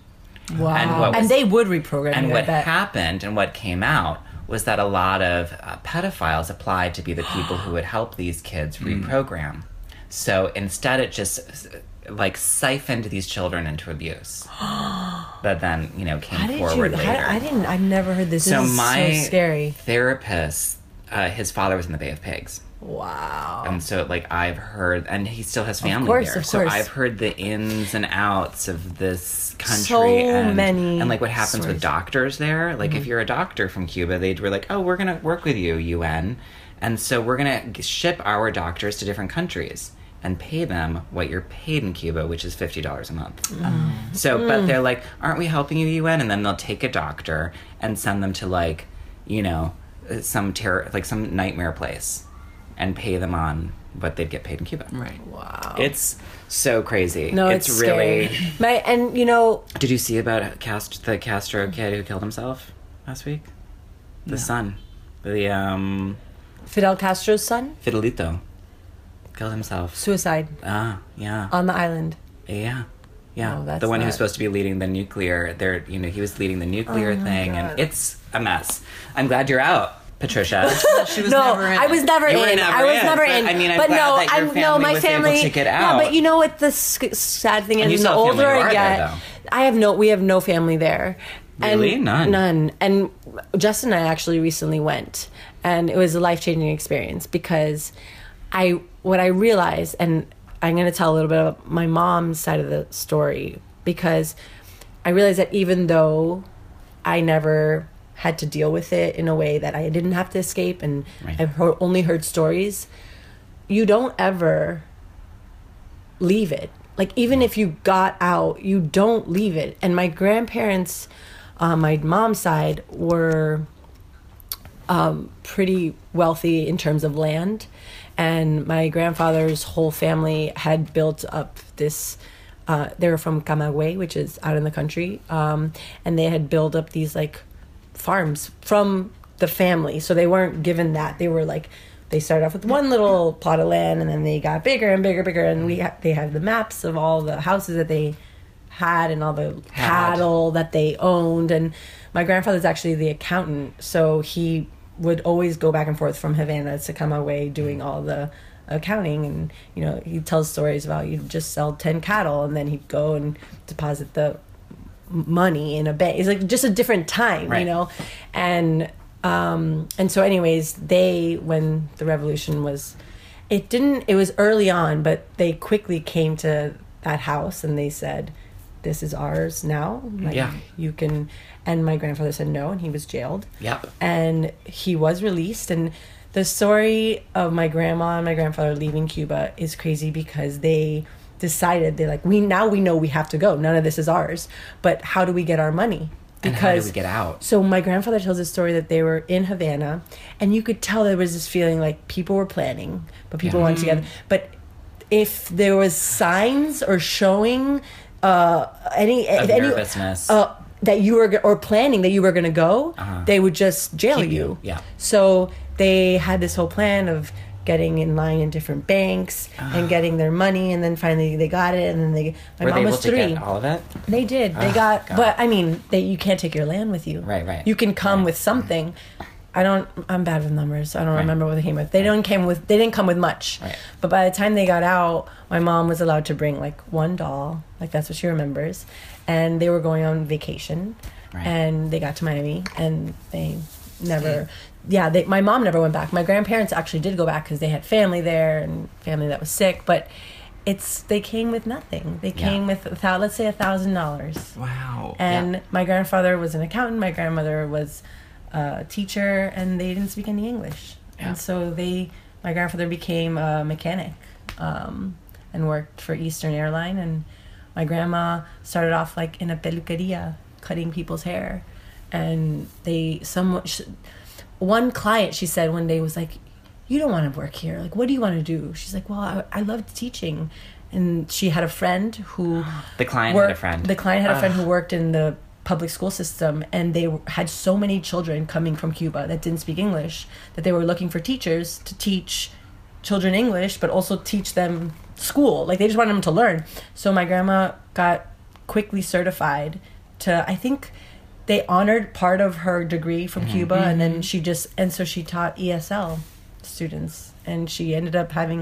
wow And and, what was- they would reprogram And you, what I bet. happened and what came out was that a lot of uh, pedophiles applied to be the people who would help these kids Hmm. reprogram. So instead, it just like siphoned these children into abuse. that then you know came how did forward you later. how, i didn't i've never heard this so this is my so scary therapist, uh, his father was in the Bay of Pigs. wow And so, like, I've heard, and he still has family course, there. of so. I've heard the ins and outs of this country. So and, many And, like, what happens with stories. Mm-hmm. doctors there. Like, if you're a doctor from Cuba, they were like, oh, we're going to work with you, UN. And so we're going to ship our doctors to different countries and pay them what you're paid in Cuba, which is $50 a month. Mm. So, but they're like, aren't we helping you, UN? And then they'll take a doctor and send them to, like, you know, some terror, like some nightmare place and pay them on what they'd get paid in Cuba. Right. wow It's so crazy. no it's, really. scary. my and you know Did you see about Cast the Castro kid who killed himself last week? The son, the um, fidel castro's son Fidelito, killed himself. suicide Ah, yeah, on the island yeah, yeah. Oh, that's the one not- who's supposed to be leading the nuclear. There, you know, he was leading the nuclear Oh thing, and it's a mess. I'm glad you're out, Patricia. She was no, never in I was never You in. were never I was in, never but, in. I mean, I'm but glad no, that your I'm no, my was able family. to get Yeah, but you know what? The sc- sad thing And is, the still have family older I get, there. I have no. We have no family there. Really? And None? None. And Justin and I actually recently went, and it was a life changing experience because I what I realized, and I'm going to tell a little bit about my mom's side of the story because I realized that even though I never had to deal with it in a way that I didn't have to escape, and Right. I've heard, only heard stories. You don't ever leave it. Like even if you got out, you don't leave it. And my grandparents, on my mom's side, were um, pretty wealthy in terms of land, and my grandfather's whole family had built up this. Uh, they were from Camagüey, which is out in the country, um, and they had built up these like farms from the family. So they weren't given that; they were like they started off with one little plot of land, and then they got bigger and bigger, and bigger, and we ha- they had the maps of all the houses that they had and all the Had. cattle that they owned and my grandfather's actually the accountant so he would always go back and forth from havana to Camagüey doing all the accounting. And you know he tells stories about you just sell 10 cattle and then he'd go and deposit the money in a bank. It's like just a different time Right. you know? And um and so anyways they when the revolution was it didn't it was early on but they quickly came to that house and they said this is ours now like Yeah. you can and my grandfather said no and he was jailed Yep. and he was released and the story of my grandma and my grandfather leaving cuba is crazy because they decided they're like we now we know we have to go none of this is ours but how do we get our money And how do we get out? so my grandfather tells a story that they were in Havana, and you could tell there was this feeling like people were planning, but people Yeah. weren't mm-hmm. together. But if there was signs or showing uh, any Of any nervousness. uh, that you were or planning that you were going to go, Uh-huh. they would just jail you. you, yeah. So they had this whole plan of getting in line in different banks and getting their money, and then finally they got it, and then they. My Ah. Were mom they able was to three. get all of it? They did. They Ah, got, God. but I mean, they you can't take your land with you. Right, right. You can come Right. with something. I don't. I'm bad with numbers. I don't Right. remember what they came with. They don't came with. They didn't come with much. Right. But by the time they got out, my mom was allowed to bring like one doll. Like that's what she remembers. And they were going on vacation, Right. and they got to Miami, and they never. Yeah, they, my mom never went back. My grandparents actually did go back because they had family there and family that was sick. But it's they came with nothing. They Yeah. came with a thou- let's say a thousand dollars. Wow. And Yeah. my grandfather was an accountant. My grandmother was a teacher, and they didn't speak any English. Yeah. And so they, my grandfather became a mechanic, um, and worked for Eastern Airline. And my grandma started off like in a peluqueria, cutting people's hair. And they, some, one client she said one day was like, "You don't want to work here. Like, what do you want to do?" She's like, "Well, I, I loved teaching." And she had a friend who The client had a friend. The client had a friend Ugh. who worked in the public school system, and they had so many children coming from Cuba that didn't speak English that they were looking for teachers to teach children English, but also teach them school. Like they just wanted them to learn. So my grandma got quickly certified to. I think they honored part of her degree from Mm-hmm. Cuba, and then she just and so she taught ESL students, and she ended up having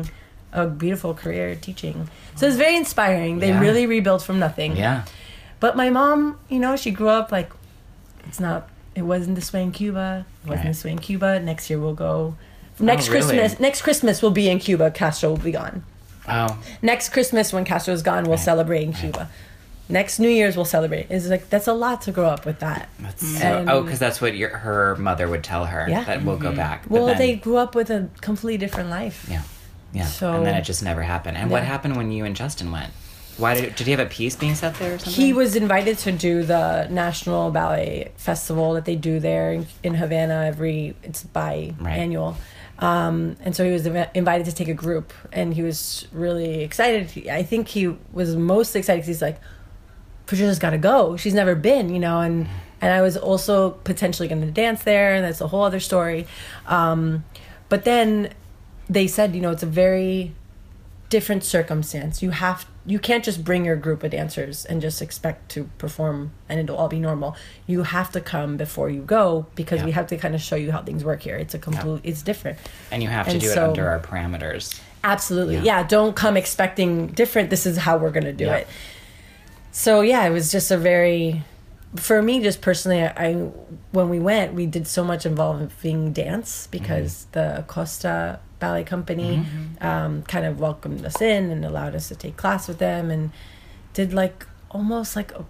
a beautiful career teaching. So it's very inspiring. They Yeah. really rebuilt from nothing. yeah. But my mom, you know, she grew up like it's not. It wasn't this way in Cuba. It wasn't Right. this way in Cuba. Next year we'll go. Oh, next Oh, really? Christmas, next Christmas we'll be in Cuba. Castro will be gone. Oh. Next Christmas when Castro's gone, we'll celebrate in Cuba. Next New Year's we'll celebrate. It's like that's a lot to grow up with that. That's mm-hmm. so, oh, because that's what your her mother would tell her Yeah. that we'll go mm-hmm. back. But Well, then- they grew up with a completely different life. yeah, yeah, So- and then it just never happened. And what happened when you and Justin went? Why did did he have a piece being set there or something? He was invited to do the National Ballet Festival that they do there in, in Havana every it's biannual. Um, and so he was invited to take a group, and he was really excited. I think he was most excited because he's like, Patricia's got to go. She's never been, you know, and and I was also potentially going to dance there, and that's a whole other story. Um, but then they said, you know, it's a very different circumstance. You have you can't just bring your group of dancers and just expect to perform and it'll all be normal. You have to come before you go because we have to kind of show you how things work here. It's a complete it's different. and you have to and do it under our parameters. Absolutely. Yeah. Yeah. don't come expecting different. This is how we're going to do Yeah. it. So, yeah, it was just a very for me just personally I when we went, we did so much involving dance because the Costa Ballet Company um, kind of welcomed us in and allowed us to take class with them and did like almost like a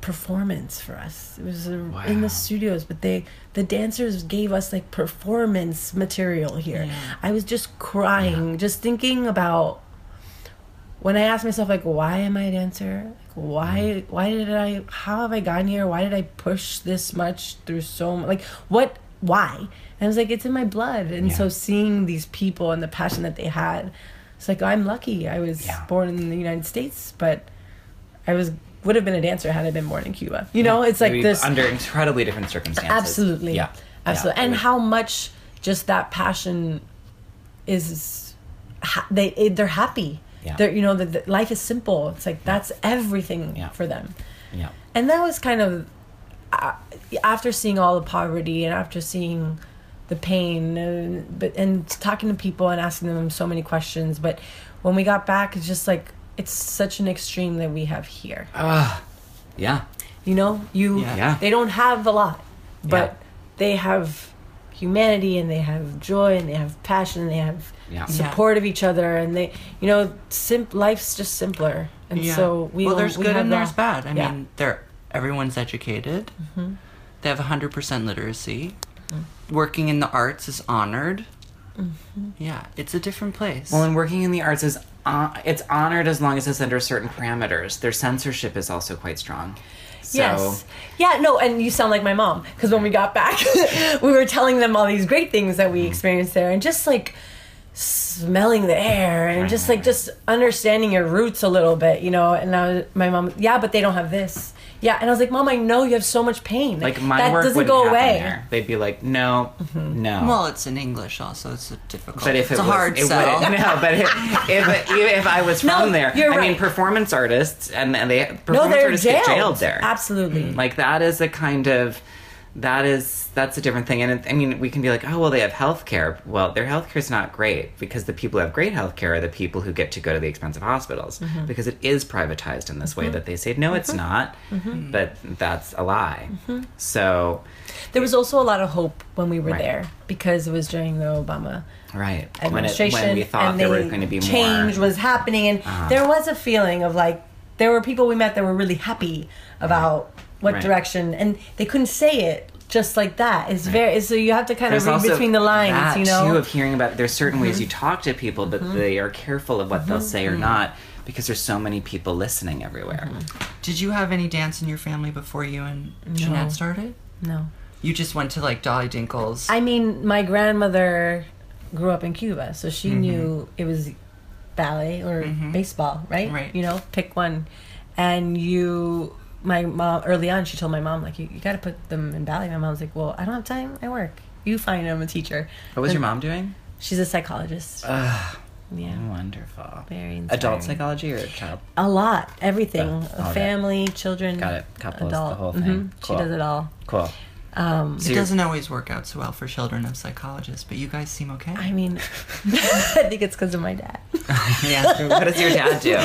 performance for us. It was a, in the studios, but they the dancers gave us like performance material here. I was just crying, just thinking about when I asked myself like, why am I a dancer? Like, why mm-hmm. why did I how have I gotten here? Why did I push this much through so much? Like what why? And I was like, it's in my blood. And Yeah. so seeing these people and the passion that they had, it's like I'm lucky. I was Yeah. born in the United States, but I was would have been a dancer had I been born in Cuba. You know, it's like Maybe this under incredibly different circumstances. Absolutely. Yeah. Absolutely. Yeah, and would- how much just that passion is ha- they it- they're happy. Yeah. They're you know the, the life is simple. It's like that's everything Yeah. for them. Yeah. And that was kind of uh, after seeing all the poverty and after seeing the pain, and, but and talking to people and asking them so many questions. But when we got back, it's just like it's such an extreme that we have here. Ah, yeah. You know, you. Yeah. they don't have a lot, but Yeah. they have humanity and they have joy and they have passion and they have Yeah. support of each other and they you know sim- life's just simpler and Yeah. so we well, there's we good have and there's bad. I Yeah. Mm-hmm. mean, they're everyone's educated. They have hundred percent literacy. Working in the arts is honored. Mm-hmm. Yeah, it's a different place. Well, and working in the arts is uh, it's honored as long as it's under certain parameters. Their censorship is also quite strong. So, Yes. Yeah, no, and you sound like my mom because when we got back, we were telling them all these great things that we mm. experienced there and just like smelling the air and just like just understanding your roots a little bit, you know. And I was, my mom, yeah, but they don't have this. Yeah, and I was like, Mom, I know you have so much pain. like my that work doesn't wouldn't go away. there. They'd be like, no, mm-hmm. no. well, it's in English also. It's a difficult. But if it's it a was, hard it sell. wouldn't. No, but if if, if I was No, from there, you're I mean, performance artists and, and they No, performance they're artists jailed. get jailed there. Absolutely. Like that is a kind of that is that's a different thing. And it, I mean, we can be like, oh well, they have health care. Well, their health care is not great because the people who have great health care are the people who get to go to the expensive hospitals Mm-hmm. because it is privatized in this way that they say no, it's not. Mm-hmm. But that's a lie. So There was also a lot of hope when we were Right. there because it was during the Obama right when it, administration when we thought there were going to be change more. was happening and Uh-huh. there was a feeling of like there were people we met that were really happy about what Right. direction and they couldn't say it just like that it's very so you have to kind There's of read between the lines that, you know Mm-hmm. too of hearing about there's certain ways you talk to people but they are careful of what they'll say Mm-hmm. or not because there's so many people listening everywhere Did you have any dance in your family before you and Jeanette started? no You just went to like Dolly Dinkles. i mean my grandmother grew up in cuba so she Mm-hmm. knew it was ballet or baseball right Right. you know pick one and you my mom early on she told my mom like you, you got to put them in ballet. My mom's like well i don't have time. I work. You find them a teacher. What was your mom doing? She's a psychologist. Ugh, yeah. Wonderful. Very inspiring. adult psychology or child? A lot. Everything. Yeah, all that. family children Got it. Couples, the adult. whole Mhm. thing. Cool. she does it all. Cool. Um So it doesn't always work out so well for children of psychologists, but you guys seem okay. i mean i think it's because of my dad. Yeah. what does your dad do?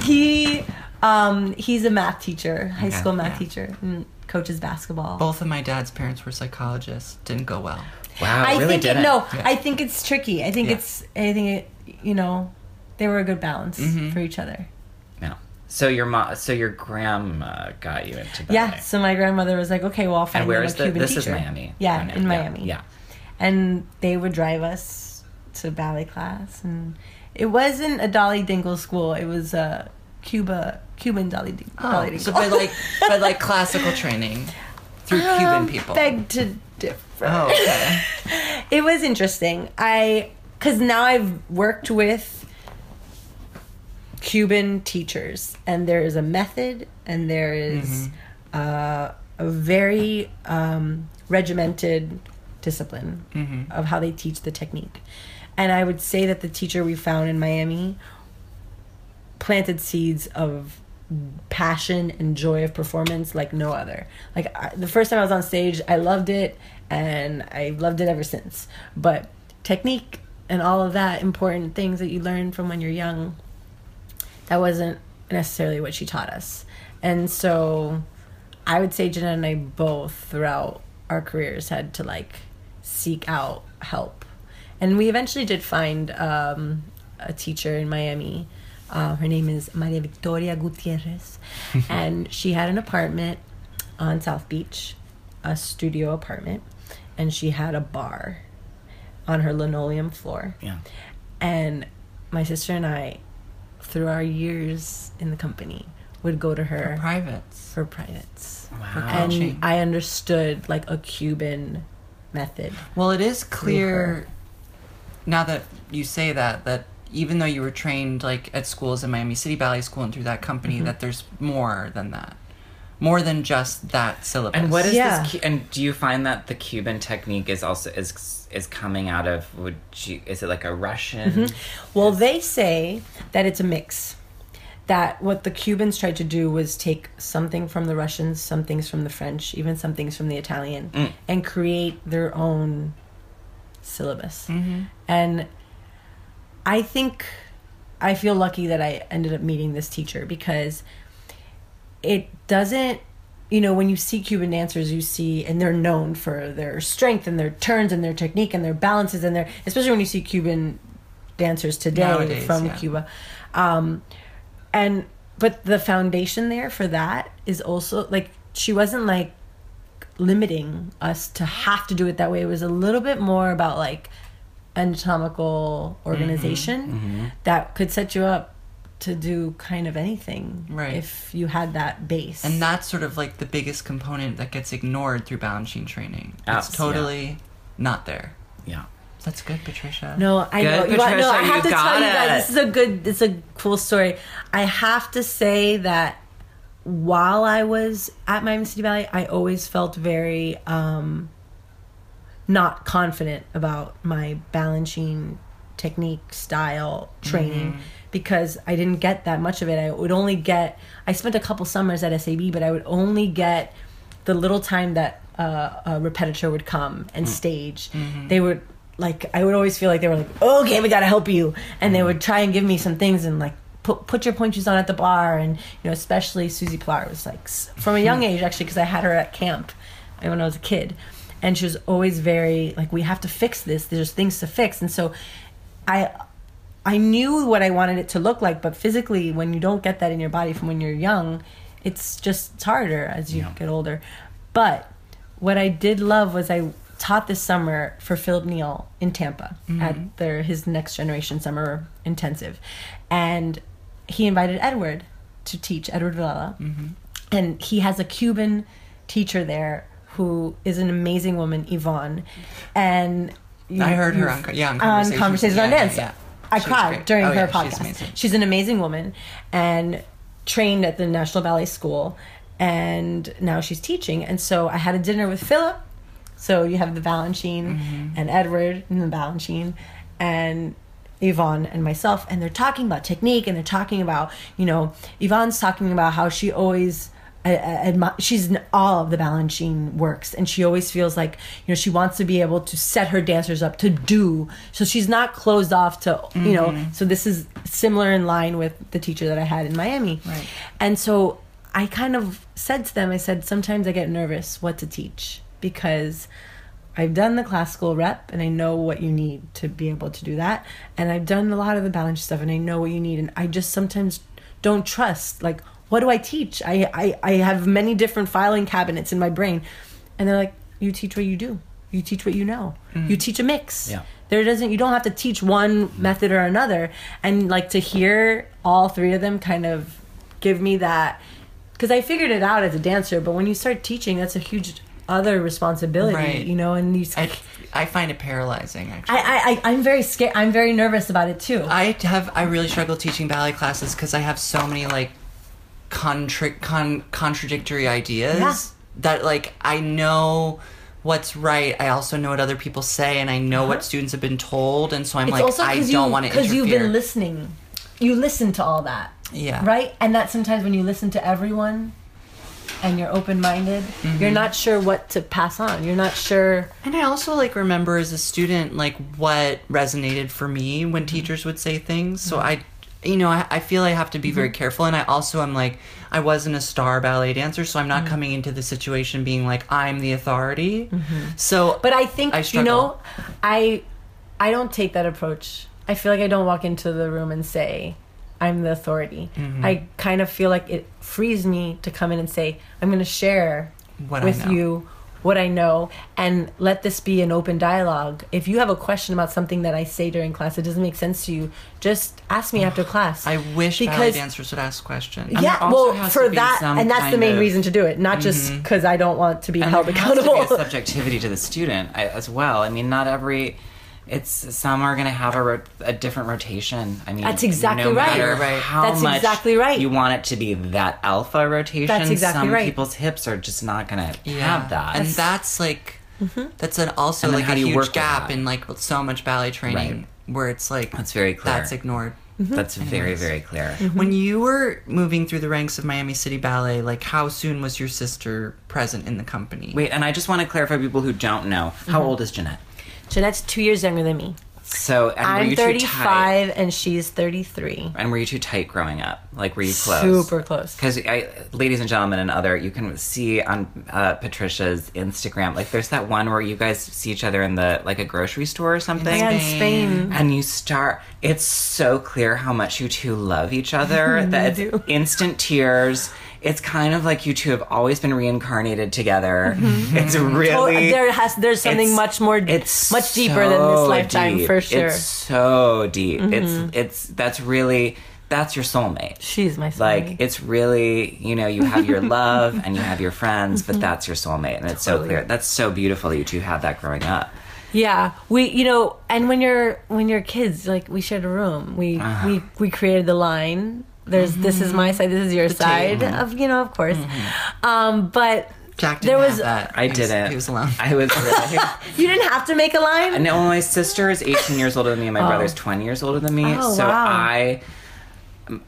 He um he's a math teacher high Okay. school math Yeah. teacher and coaches basketball Both of my dad's parents were psychologists. Didn't go well. wow I really think didn't no, Yeah. I think it's tricky. I think Yeah. it's I think it you know they were a good balance Mhm. for each other. no so your mom so your grandma got you into ballet Yeah. So my grandmother was like, okay, well, I'll find and where them is a the Cuban this teacher. is miami Yeah, Right in Miami. yeah And they would drive us to ballet class, and it wasn't a Dolly Dinkle school. It was a Cuba Cuban Dolly, Ding- Dolly Oh, so but like but like classical training through Cuban Um, people. Beg to differ. Oh, okay. it was interesting. I because now I've worked with Cuban teachers, and there is a method, and there is, uh, a very um, regimented discipline Mhm. of how they teach the technique. And I would say that the teacher we found in Miami planted seeds of passion and joy of performance like no other. Like I, the first time I was on stage, I loved it and I loved it ever since. But technique and all of that important things that you learn from when you're young, that wasn't necessarily what she taught us. And so I would say Jenna and I both throughout our careers had to like seek out help. And we eventually did find um, a teacher in Miami. Uh, her name is Maria Victoria Gutierrez. and she had an apartment on South Beach, a studio apartment. And she had a bar on her linoleum floor. yeah And my sister and I, through our years in the company, would go to her Privates. for privates. Wow. And I understood like a Cuban method. Well, it is clear now that you say that that even though you were trained like at schools in Miami City Ballet School and through that company, Mm-hmm. that there's more than that, more than just that syllabus. And what is Yeah. this? And do you find that the Cuban technique is also is is coming out of? Would you? Is it like a Russian? Mm-hmm. Well, they say that it's a mix. That what the Cubans tried to do was take something from the Russians, some things from the French, even some things from the Italian, Mm. and create their own syllabus. And I think I feel lucky that I ended up meeting this teacher because it doesn't you know when you see cuban dancers you see and they're known for their strength and their turns and their technique and their balances and their especially when you see cuban dancers today Nowadays, from yeah. cuba um and but the foundation there for that is also like she wasn't like limiting us to have to do it that way it was a little bit more about like anatomical organization that could set you up to do kind of anything Right. if you had that base And that's sort of like the biggest component that gets ignored through Balanchine training. Abs- It's totally not there. Yeah. That's good, Patricia. no i Good, know you want- no i Patricia, have you to tell got you guys it. this is a good it's a cool story i have to say that while i was at miami city ballet i always felt very um not confident about my Balanchine technique style training mm-hmm. because I didn't get that much of it. I would only get I spent a couple summers at SAB, but I would only get the little time that uh, a repetitor would come and mm. stage. Mm-hmm. They would like I would always feel like they were like, "Okay, we got to help you." And they mm-hmm. would try and give me some things and like put put your pointe shoes on at the bar and you know, especially Susie Pilar was like from a young age actually because I had her at camp when I was a kid and she was always very like we have to fix this. There's things to fix. And so i i knew what i wanted it to look like but physically when you don't get that in your body from when you're young it's just it's harder as you get older. But what i did love was i taught this summer for philip neal in tampa mm-hmm. at their his next generation summer intensive. And he invited edward to teach edward villella. Mm-hmm. And he has a Cuban teacher there who is an amazing woman, Yvonne, and you- I heard her on yeah, on on Conversations. Conversations on Yeah, yeah, Dance. yeah. I She's cried great. during Oh, her yeah, she's podcast. amazing. She's an amazing woman and trained at the National Ballet School, and now she's teaching. And so I had a dinner with Philip. So you have the Balanchine Mm-hmm. and Edward and the Balanchine and Yvonne and myself, and they're talking about technique and they're talking about, you know, Yvonne's talking about how she always. Uh, uh, admi- she's in all of the Balanchine works, and she always feels like you know she wants to be able to set her dancers up to do. So she's not closed off to you know. So this is similar in line with the teacher that I had in Miami, Right. and so I kind of said to them, I said sometimes I get nervous what to teach because I've done the classical rep and I know what you need to be able to do that. And I've done a lot of the balance stuff and I know what you need. And I just sometimes don't trust, like, what do I teach? I, I, I have many different filing cabinets in my brain. And they're like, you teach what you do. You teach what you know. Mm. You teach a mix. Yeah. There doesn't, you don't have to teach one method or another. And like to hear all three of them kind of give me that because I figured it out as a dancer, but when you start teaching, that's a huge other responsibility, Right. you know. And these, I, I, I find it paralyzing, actually. I, I, I'm very scared. I'm very nervous about it too. I have I really struggle teaching ballet classes because I have so many like contra- con- contradictory ideas Yeah. that like I know what's right. I also know what other people say, and I know what uh-huh. students have been told, and so I'm like I don't want to because you've been listening. You listen to all that, yeah, right? And that sometimes when you listen to everyone, and you're open minded, Mm-hmm. you're not sure what to pass on. You're not sure. And I also like remember as a student like what resonated for me when mm-hmm. teachers would say things. So mm-hmm. I you know, I, I feel I have to be very mm-hmm. careful and I also am like I wasn't a star ballet dancer, so I'm not mm. coming into the situation being like I'm the authority. Mm-hmm. So But I think I you know, I I don't take that approach. I feel like I don't walk into the room and say I'm the authority. Mm-hmm. I kind of feel like it frees me to come in and say I'm going to share What I with you what I know and let this be an open dialogue. If you have a question about something that I say during class that doesn't make sense to you, just ask me after class. I wish ballet because dancers would ask questions. And yeah, well, for that, and that's the main of- reason to do it, not just mm-hmm. because I don't want to be And held there has to accountable. be a subjectivity to the student I- as well. I mean, not every. It's some are going to have a, ro- a different rotation. I mean, That's exactly no right. matter Right. How That's much exactly right. You want it to be that alpha rotation. That's exactly some right. people's hips are just not going to Yeah. have that. And that's like Mm-hmm. that's an also like a huge gap in like so much ballet training where it's like That's very clear. that's ignored. That's very very clear. Mm-hmm. When you were moving through the ranks of Miami City Ballet, like how soon was your sister present in the company? Wait, and I just want to clarify people who don't know Mm-hmm. how old is Jeanette? Jeanette's two years younger than me. So, and I'm you too tight? 35 and she's 33. And were you two tight growing up? Like, were you close? Super close. Because, ladies and gentlemen, and other, you can see on uh, Patricia's Instagram, like, there's that one where you guys see each other in the like a grocery store or something. Yeah, in Spain. and you start it's so clear how much you two love each other that do. it's instant tears it's kind of like you two have always been reincarnated together it's Oh, really there has there's something much more it's much deeper than this so lifetime deep. for sure. Mm-hmm. it's so deep it's it's that's really that's your soulmate She's my soulmate. like it's really you know you have your love and you have your friends but that's your soulmate and it's so Mm-hmm. Clear that's so beautiful that you two had that growing up Yeah, we you know, and when you're when you're kids, like we shared a room. We Ah. we we created the line. There's this is my side, this is your side Mm-hmm. of you know, of course. Um, but Jack didn't there have was that. i He was- didn't He was alone. i was really you didn't have to make a line. No, my sister is 18 years older than me, and my brother's 20 years older than me. Oh, so wow. I,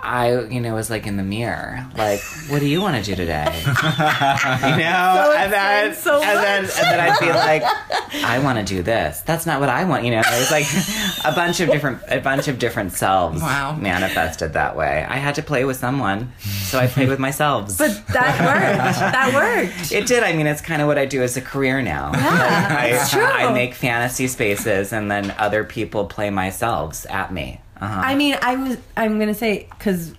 I, you know, was like in the mirror, like, what do you want to do today? you know, So and then, so and then, and then I'd be like, I want to do this. That's not what I want. You know, there's like a bunch of different, a bunch of different selves Wow. manifested that way. I had to play with someone, so I played with myself. But that worked. that worked. It did. I mean, it's kind of what I do as a career now. Yeah, I, it's true. I make fantasy spaces, and then other people play myself at me. Uh-huh. I mean, I was. I'm gonna say because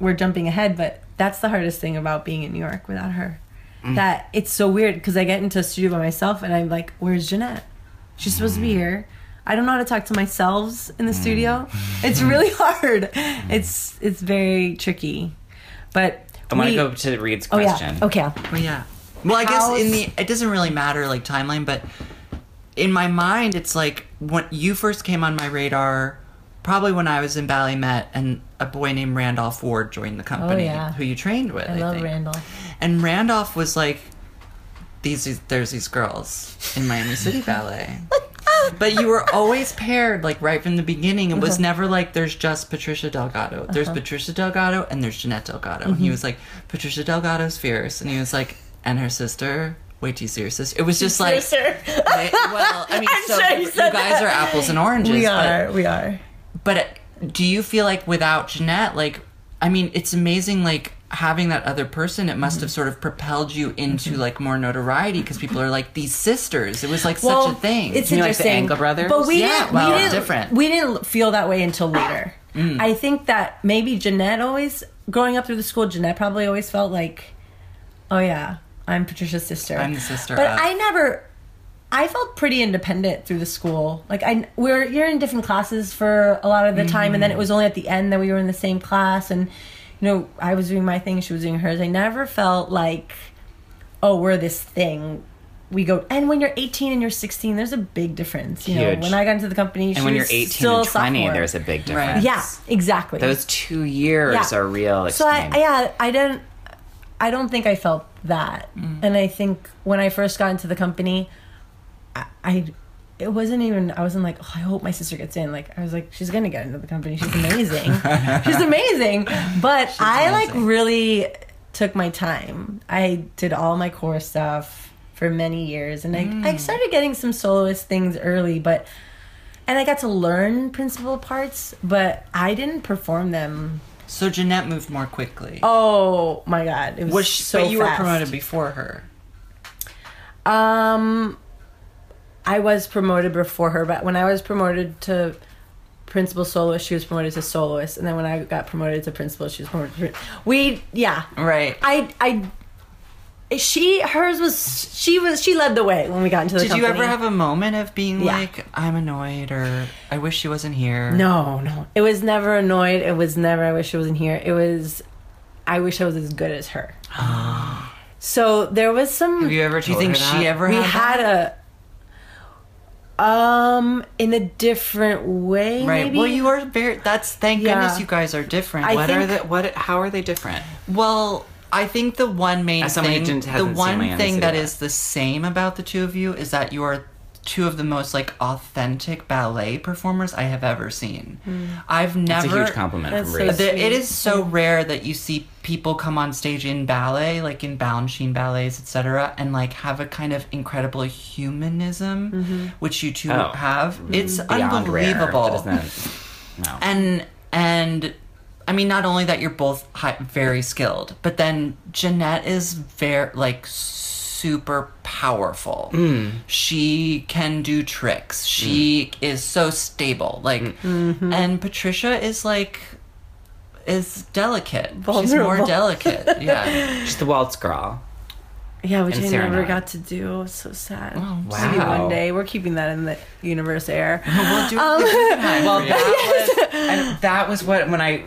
we're jumping ahead, but that's the hardest thing about being in New York without her. Mm. That it's so weird because I get into a studio by myself and I'm like, "Where's Jeanette? She's supposed to be Mm. here." I don't know how to talk to myself in the studio. It's really hard. It's it's very tricky. But I want to we- go to Reed's Oh question. yeah. Okay. Well, yeah. Well, I guess in the it doesn't really matter like timeline, but in my mind, it's like when you first came on my radar, probably when I was in Ballet Met, and a boy named Randolph Ward joined the company, oh, yeah. who you trained with. I, I, love think. Randall. And Randolph was like, these, there's these girls in Miami City Ballet. But you were always paired, like right from the beginning. It was Uh-huh. never like there's just Patricia Delgado. There's Patricia Delgado and there's Jeanette Delgado. And Mm-hmm. he was like, Patricia Delgado's fierce. And he was like, and her sister. Wait till you see her sister. It was just like. Well, I mean, so sure you guys that. are apples and oranges. we are. we are. But uh, do you feel like without Jeanette, like, I mean, it's amazing, like, having that other person, it must have sort of propelled you into, like, more notoriety because people are like, these sisters. It was, like, such a thing. It's You mean like the interesting. Angle brothers? But we Yeah, didn't. well, we didn't. different. We didn't feel that way until later. Mm. I think that maybe Jeanette always, growing up through the school, Jeanette probably always felt like, oh yeah, I'm Patricia's sister. I'm the sister But of- I never. I felt pretty independent through the school. Like I, we're you're in different classes for a lot of the time, and then it mm-hmm. was only at the end that we were in the same class, and you know I was doing my thing, she was doing hers. I never felt like, oh, we're this thing. We go, and when you're 18 and you're 16, there's a big difference. You know, Huge. when I got into the company, and she when you're 18 still and 20, sophomore. there's a big Right. difference. yeah, exactly. Those two years Yeah. are real So extreme. I, yeah, I didn't. I don't think I felt that, mm. and I think when I first got into the company, I, I it wasn't even. I wasn't like, oh, I hope my sister gets in. Like I was like, she's gonna get into the company. She's amazing. she's amazing. But I like really took my time. I did all my corps stuff for many years, and I I started getting some soloist things early, but. And I got to learn principal parts, but I didn't perform them so Jeanette moved more quickly. Oh my god, it was, was she, so but you were promoted before her. Um, I was promoted before her, but when I was promoted to principal soloist, she was promoted to soloist, and then when I got promoted to principal, she was promoted. To, we yeah, Right. I I. She hers was she was she led the way when we got into the Did you ever have a moment of being Yeah. like, I'm annoyed or I wish she wasn't here? No, no. It was never annoyed. It was never I wish she wasn't here. It was I wish I was as good as her. so there was some Have you ever Do you think her she that? ever we had, had that? a um in a different way Right. maybe Well, you are very. That's thank Yeah. goodness you guys are different. I What think- are the what? How are they different? Well, I think the one main As thing, the one thing City that Ballet. is the same about the two of you is that you are two of the most like authentic ballet performers I have ever seen. Hmm. I've never It's a huge compliment That's from so Reese. it is so rare that you see people come on stage in ballet, like in Balanchine ballets, etc., and like have a kind of incredible humanism, mm-hmm. which you two Oh. have. Mm, it's Beyond rare, unbelievable. but isn't- no. and and I mean, not only that you're both high, very skilled, but then Jeanette is very like super powerful. Mm. She can do tricks. She mm. is so stable. Like, mm-hmm. and Patricia is like is delicate. She's more delicate. Yeah. She's the waltz girl. Yeah, which And I Serenade. never got to do. It was so sad. Oh, Maybe wow. one day. We're keeping that in the universe air. we'll do Um, it the time Well, for you. that was and that was what when I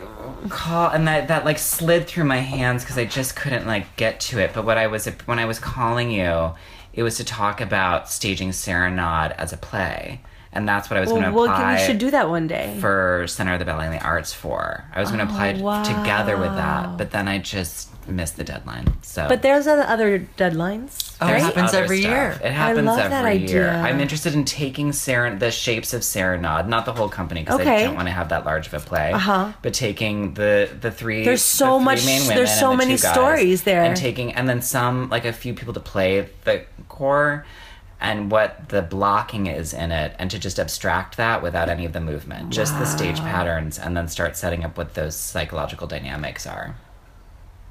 call and that that like slid through my hands because I just couldn't like get to it. But what I was when I was calling you, it was to talk about staging Serenade as a play, and that's what I was Well, going to we'll, apply. we should do that one day. for Center of the Ballet and the Arts for. I was going to apply wow. together with that, but then I just missed the deadline. So but there's other, other deadlines. Oh, it happens other every stuff. year. It happens love every that year. idea. I'm interested in taking Seren- the shapes of Serenade, not the whole company because Okay. I don't want to have that large of a play. Uh-huh. But taking the the three. There's so the three much- Main women there's so the many stories there. and taking and then some like a few people to play the corps. And what the blocking is in it, and to just abstract that without any of the movement, just the stage patterns, and then start setting up what those psychological dynamics are,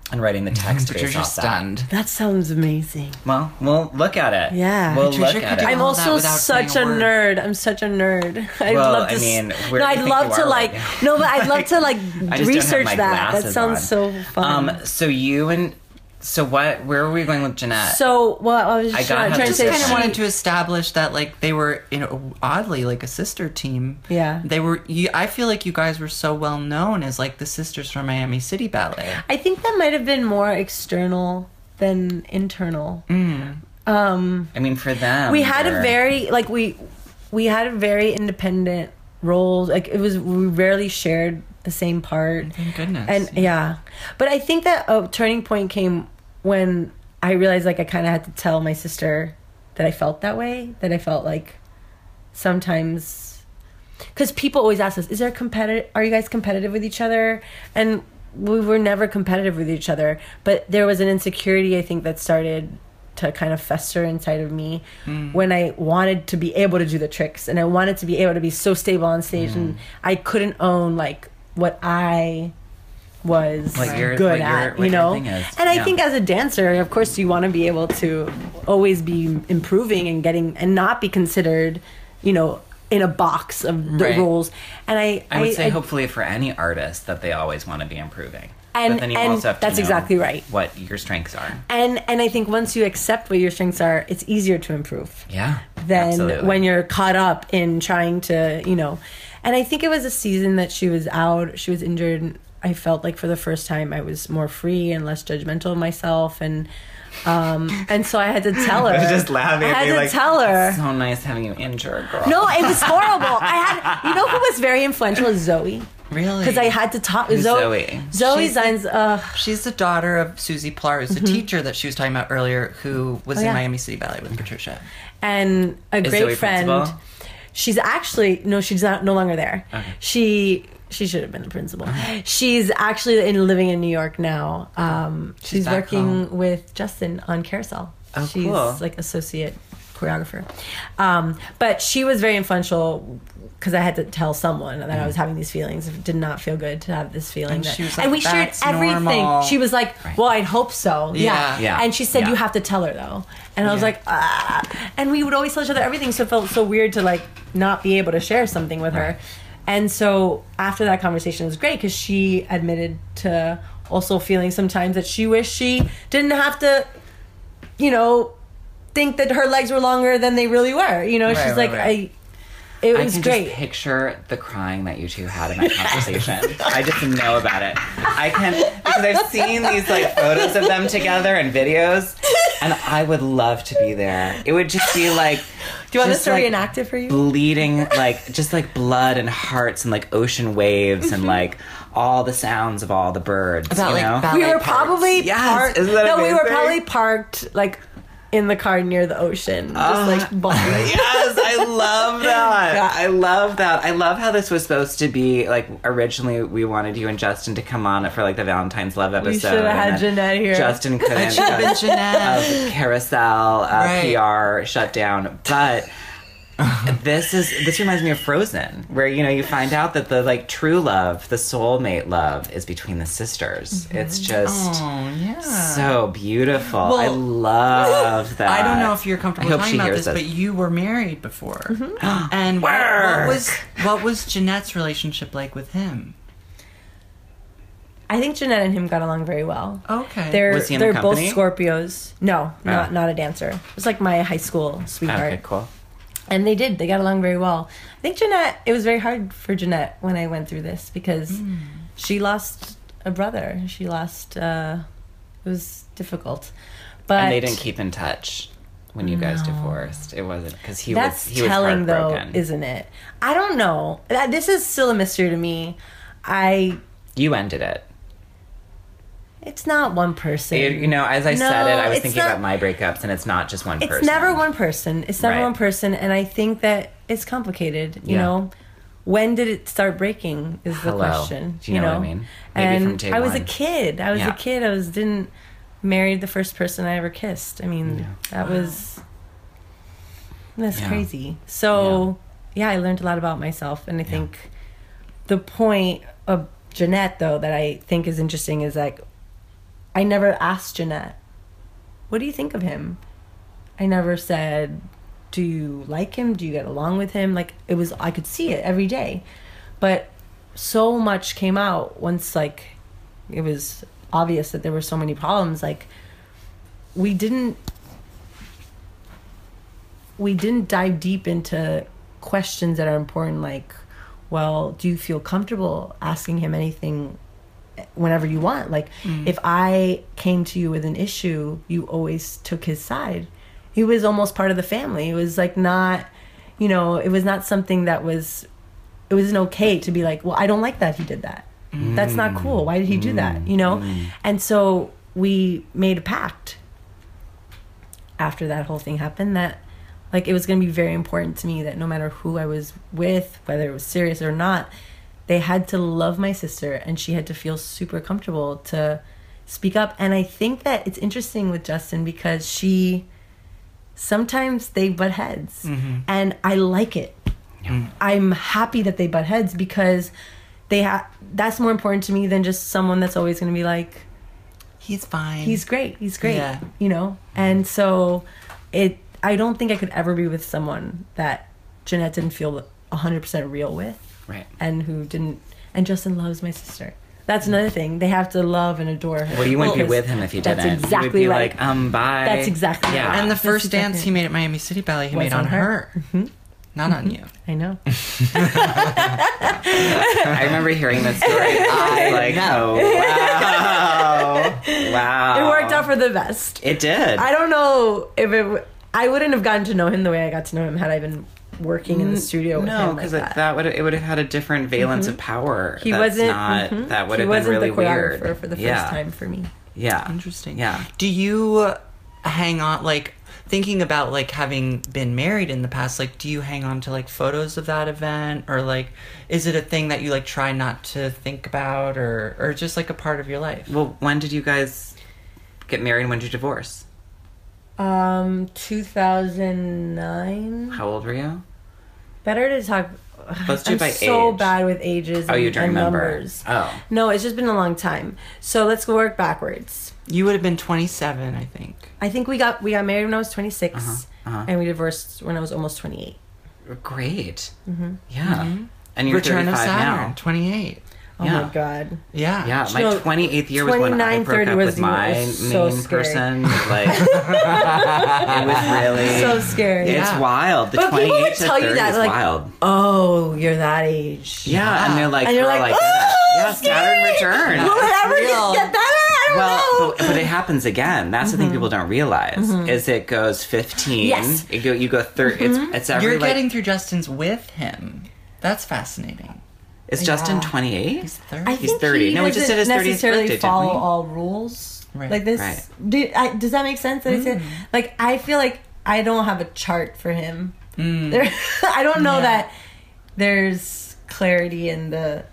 and writing the text based Patricia's off that. stunned. That sounds amazing. Well, we'll look at it. Yeah. we'll Patricia look at it. I'm also such a a nerd. I'm such a nerd. I'd Well, love to. I s- mean, where no, I'd love to like. right? No, but I'd love to like I just don't have research that. That sounds on. so fun. Um, so you and so what? Where were we going with Jeanette? so, well, I was I trying, trying to say kind of wanted to establish that like they were you know oddly like a sister team Yeah. they were you, i feel like you guys were so well known as like the sisters from miami city ballet I think that might have been more external than internal. Mm. Um, I mean, for them, we had a very like we we had a very independent roles. Like it was we rarely shared the same part. thank goodness And yeah, but I think that a turning point came when I realized like I kind of had to tell my sister that I felt that way. That I felt like sometimes because people always ask us, "Is there competitive? Are you guys competitive with each other?" And we were never competitive with each other. But there was an insecurity I think that started to kind of fester inside of me hmm. when I wanted to be able to do the tricks and I wanted to be able to be so stable on stage hmm. and I couldn't own like what I was your- good at, you know. And I yeah. think as a dancer, of course, you want to be able to always be improving and getting and not be considered, you know, in a box of the Right. roles. And I, I would say, hopefully, for any artist, that they always want to be improving. And- but then you and also have to that's exactly right. What your strengths are. and and I think once you accept what your strengths are, it's easier to improve. Yeah. than absolutely. when you're caught up in trying to, you know. And I think it was a season that she was out, she was injured. And I felt like for the first time I was more free and less judgmental of myself, and um, and so I had to tell her. I was just laughing. I had to like, tell her. So nice having you injured, girl. No, it was horrible. I had, you know, who was very influential is Zoe, really because I had to talk. Who's Zoe, Zoe? Zoe She's- Zien. Uh, she's the daughter of susie plar who's the teacher that she was talking about earlier who was Mm-hmm. Oh, in yeah. miami city ballet with patricia and a Is great Zoe friend. principal? She's actually no, she's not no longer there. Okay. She she should have been the principal. She's actually in living in New York now. Um, she's back working home. with Justin on Carousel. Oh, she's cool. like associate choreographer. Um, but she was very influential because I had to tell someone that I was having these feelings. It did not feel good to have this feeling. And that, she was and we shared everything. normal." She was like, "Well, I'd hope so." Yeah. Yeah. Yeah. And she said, Yeah. "You have to tell her though." And I was Yeah. like, "Ah." And we would always tell each other everything, so it felt so weird to like not be able to share something with her. And so after that conversation it was great because she admitted to also feeling sometimes that she wished she didn't have to, you know, think that her legs were longer than they really were. You know, Right, she's right, like, right. I. It I was can great. just picture the crying that you two had in that conversation. I just know about it. I can because I've seen these like photos of them together and videos, and I would love to be there. It would just be like, Do you want this to like, reenact it for you? bleeding like just like blood and hearts and like ocean waves Mm-hmm. and like all the sounds of all the birds. About, you know? ballet we were parts. probably Yes, parked. isn't that no, we were probably parked like in the car near the ocean, just like bawling. yes, I love that. Yeah. I love that. I love how this was supposed to be like originally we wanted you and Justin to come on for like the Valentine's Love episode. should have and had then Jeanette here. Justin couldn't. It should have been because Jeanette. of carousel uh, Right. PR shutdown, but. This is this reminds me of Frozen, where you know you find out that the like true love, the soulmate love, is between the sisters. It's just Oh yeah. so beautiful. I Well, love that. I don't know if you're comfortable talking about hears this, but you were married before. Mm-hmm. and what, what was what was Jeanette's relationship like with him? I think Jeanette and him got along very well. Okay. They're Was he in the they're both? Scorpios. No, not Oh. not a dancer. It was like my high school sweetheart. Okay, cool. And they did. They got along very well. I think Jeanette, it was very hard for Jeanette when I went through this because Hmm. she lost a brother. She lost, uh, it was difficult. But and they didn't keep in touch when you guys divorced. It wasn't because he that's was he was telling though, heartbroken. isn't it? I don't know. This is still a mystery to me. I, you ended it. It's not one person. You, you know, as I said it, I was thinking not- about my breakups, and it's not just one it's person. never one person. It's never Right. one person. And I think that it's complicated, you Yeah. know? When did it start breaking is the Hello. question. Do you know what I mean? Maybe and I was a kid. I was Yeah. a kid. I was didn't married the first person I ever kissed. I mean, that was that's Yeah. crazy. So yeah. I learned a lot about myself, and I think the point of Jeanette, though, that I think is interesting is like I never asked Jeanette, "What do you think of him?" I never said, "Do you like him? Do you get along with him?" Like it was, I could see it every day, but so much came out once like it was obvious that there were so many problems. Like we didn't we didn't dive deep into questions that are important like well do you feel comfortable asking him anything whenever you want. Like mm. if i came to you with an issue you always took his side. He was almost part of the family. It was like not you know it was not something that was it wasn't okay to be like well i don't like that he did that. That's not mm. cool. Why did he do that? Mm. You know? And so we made a pact after that whole thing happened that like it was going to be very important to me that no matter who I was with, whether it was serious or not, they had to love my sister and she had to feel super comfortable to speak up. And I think that it's interesting with Justin because she sometimes they butt heads mm-hmm. and I like it. I'm happy that they butt heads because they ha- that's more important to me than just someone that's always going to be like He's fine. he's great he's great Yeah. you know and so it i don't think i could ever be with someone that jeanette didn't feel 100% real with right. and who didn't and justin loves my sister that's another thing they have to love and adore her Well, you wouldn't be with him if you that's didn't. you would exactly be right. like, um, bye. That's exactly yeah. right. and the That's first exactly dance he made at Miami City Ballet, he made on, on her. Mm-hmm. her, not on you. i know I remember hearing this story. I was like, know. oh wow, wow. it worked out for the best It did. i don't know if it w- i wouldn't have gotten to know him the way i got to know him had i been working in the studio with no, him like because that. that would it would have had a different valence of power. he That's wasn't Not, mhm. That would he have been wasn't really the choreographer weird for the first yeah. time for me Yeah. Interesting. Yeah. Do you hang on like thinking about like having been married in the past like do you hang on to like photos of that event or like is it a thing that you like try not to think about or or just like a part of your life? Well, when did you guys get married? and When did you divorce? Um, 2009. How old were you? Better to talk. Let's do I'm by so age. bad with ages. Oh, and, you don't and remember? numbers. Oh. No, it's just been a long time. So let's go work backwards. You would have been 27, I think. I think we got we got married when I was 26, uh-huh. and we divorced when I was almost 28. Great. Mm-hmm. Yeah. And you're Return of 35 Saturn, now. 28. Oh Yeah. my god. Yeah. Yeah, my No, 28th year was when I broke up was with my was so main scary. person. Like, it was really So scary. It's Yeah. wild. The But people 28 would to tell you 30 that, is like, wild. Oh, you're that age. Yeah, and they're like, And you're girl, like, I get it. "Oh, Yeah, Saturn scary." return. Will it ever real. get better? I don't Well, know. but, but it happens again. That's the thing mm-hmm. people don't realize mm-hmm. is it goes 15. Yes. It go, you go 30. It's, mm-hmm. it's every You're like, getting through Justin's with him. That's fascinating. Is Justin Yeah. 28? He's 30. I He's 30. He No, we just doesn't did his 30th necessarily birthday, didn't follow we? all rules. Right. Like this. Right. Do, I, does that make sense? That I Mm. said, like I feel like I don't have a chart for him. Mm. There, I don't know Yeah. that there's clarity in the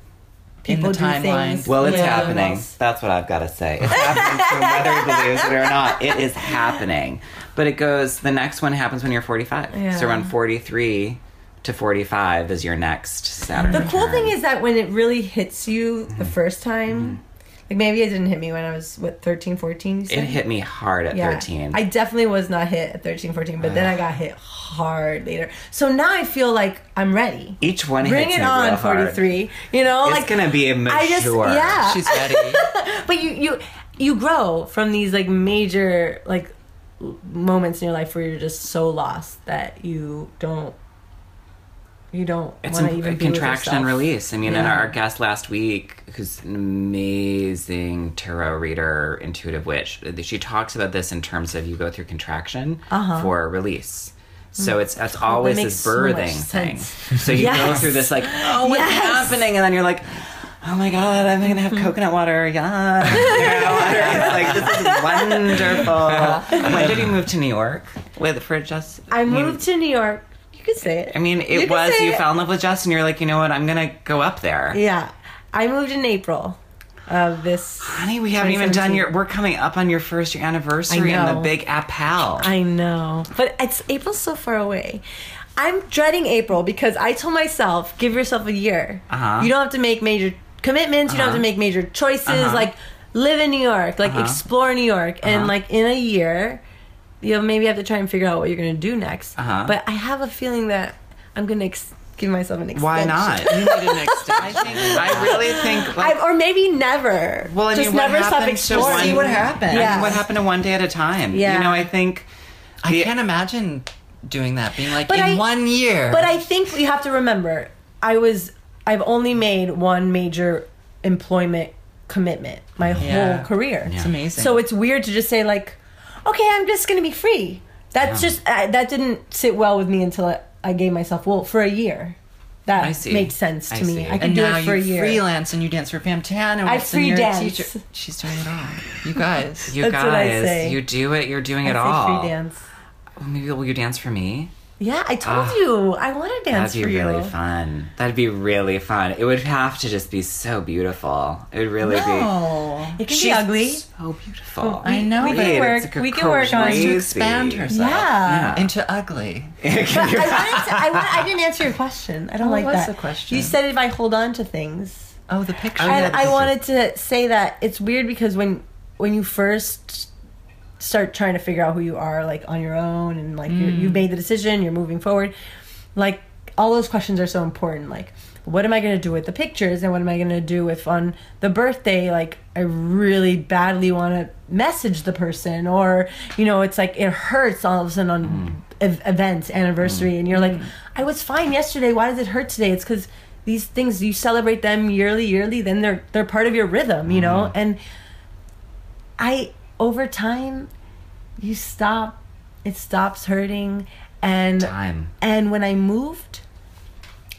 people do timeline. things. Well, it's Yeah. happening. That's what I've got to say. It's happening. so whether he believes it or not, it is happening. But it goes. The next one happens when you're 45. Yeah. So around 43 to 45 is your next Saturn. The cool return. thing is that when it really hits you Mm-hmm. the first time, like maybe it didn't hit me when I was what 13, 14. It hit me hard at Yeah. 13. I definitely was not hit at 13, 14, but then I got hit hard later. So now I feel like I'm ready. Each one Bring hits it me on, real hard. 43. You know, It's like gonna be a mature. I just yeah. She's ready. but you you you grow from these like major like moments in your life where you're just so lost that you don't you don't It's want to a even contraction and release. I mean, and our guest last week, who's an amazing tarot reader, intuitive witch, she talks about this in terms of you go through contraction Uh-huh. for release. So it's that's always this so birthing thing. So you go through this like, oh, what's Yes. happening? And then you're like, oh my god, I'm gonna have coconut water. Yeah, coconut water. It's like this is wonderful. when did you move to New York with for just? I moved to New York. You say it. I mean, it could was you it. fell in love with Justin. You're like, you know what? I'm gonna go up there. Yeah. I moved in April of this. Honey, we haven't even done your. We're coming up on your first year anniversary in the big Apple. I know. But it's April's so far away. I'm dreading April because I told myself, give yourself a year. Uh-huh. You don't have to make major commitments, you don't have to Uh-huh. make major choices. Uh-huh. Like live in New York, like Uh-huh. explore New York. And Uh-huh. like in a year, you'll maybe have to try and figure out what you're gonna do next. Uh-huh. But I have a feeling that I'm gonna ex- give myself an extension. Why not? You need an I extension. think I really think like. I, or maybe never. Well, I just mean, what never stop happened exploring. See what happens. I mean, what happened to one day at a time? Yeah. You know, I think. I the- can't imagine doing that. Being like But in I- one year. But I think we have to remember, I was I've only made one major employment commitment my Yeah. whole career. it's amazing. So it's weird to just say like, okay, I'm just gonna be free. That's Yeah. just uh, that didn't sit well with me until I, I gave myself well for a year. That I see. makes sense to I me. see. I can and do now it for a you year. freelance and you dance for Fantana. I and free you're a dance. teacher. She's doing it all. You guys. You That's guys, what I say. you do it. You're doing I it say all. free dance. Maybe will you dance for me? Yeah, I told Ah. you I want to dance That'd be really fun. That'd be really fun. It would have to just be so beautiful. It would really be. No. It can She's be ugly. So beautiful. I know, we but can work. it's We can work on Wants to expand herself Yeah. into ugly. I wanted to, I, want, I didn't answer your question. I don't Oh, like what's that. the question? You said if I hold on to things. Oh, the picture. Oh, yeah, and the I wanted to say that it's weird because when when you first start trying to figure out who you are, like on your own, and like you're, Mm. you've made the decision, you're moving forward, like all those questions are so important. Like, what am I going to do with the pictures, and what am I going to do if on the birthday, like I really badly want to message the person, or you know, it's like it hurts all of a sudden on ev- events, anniversary, and you're like, I was fine yesterday. Why does it hurt today? It's because these things you celebrate them yearly, yearly. Then they're they're part of your rhythm, you know. And I over time, you stop. It stops hurting, and Time. and when I moved,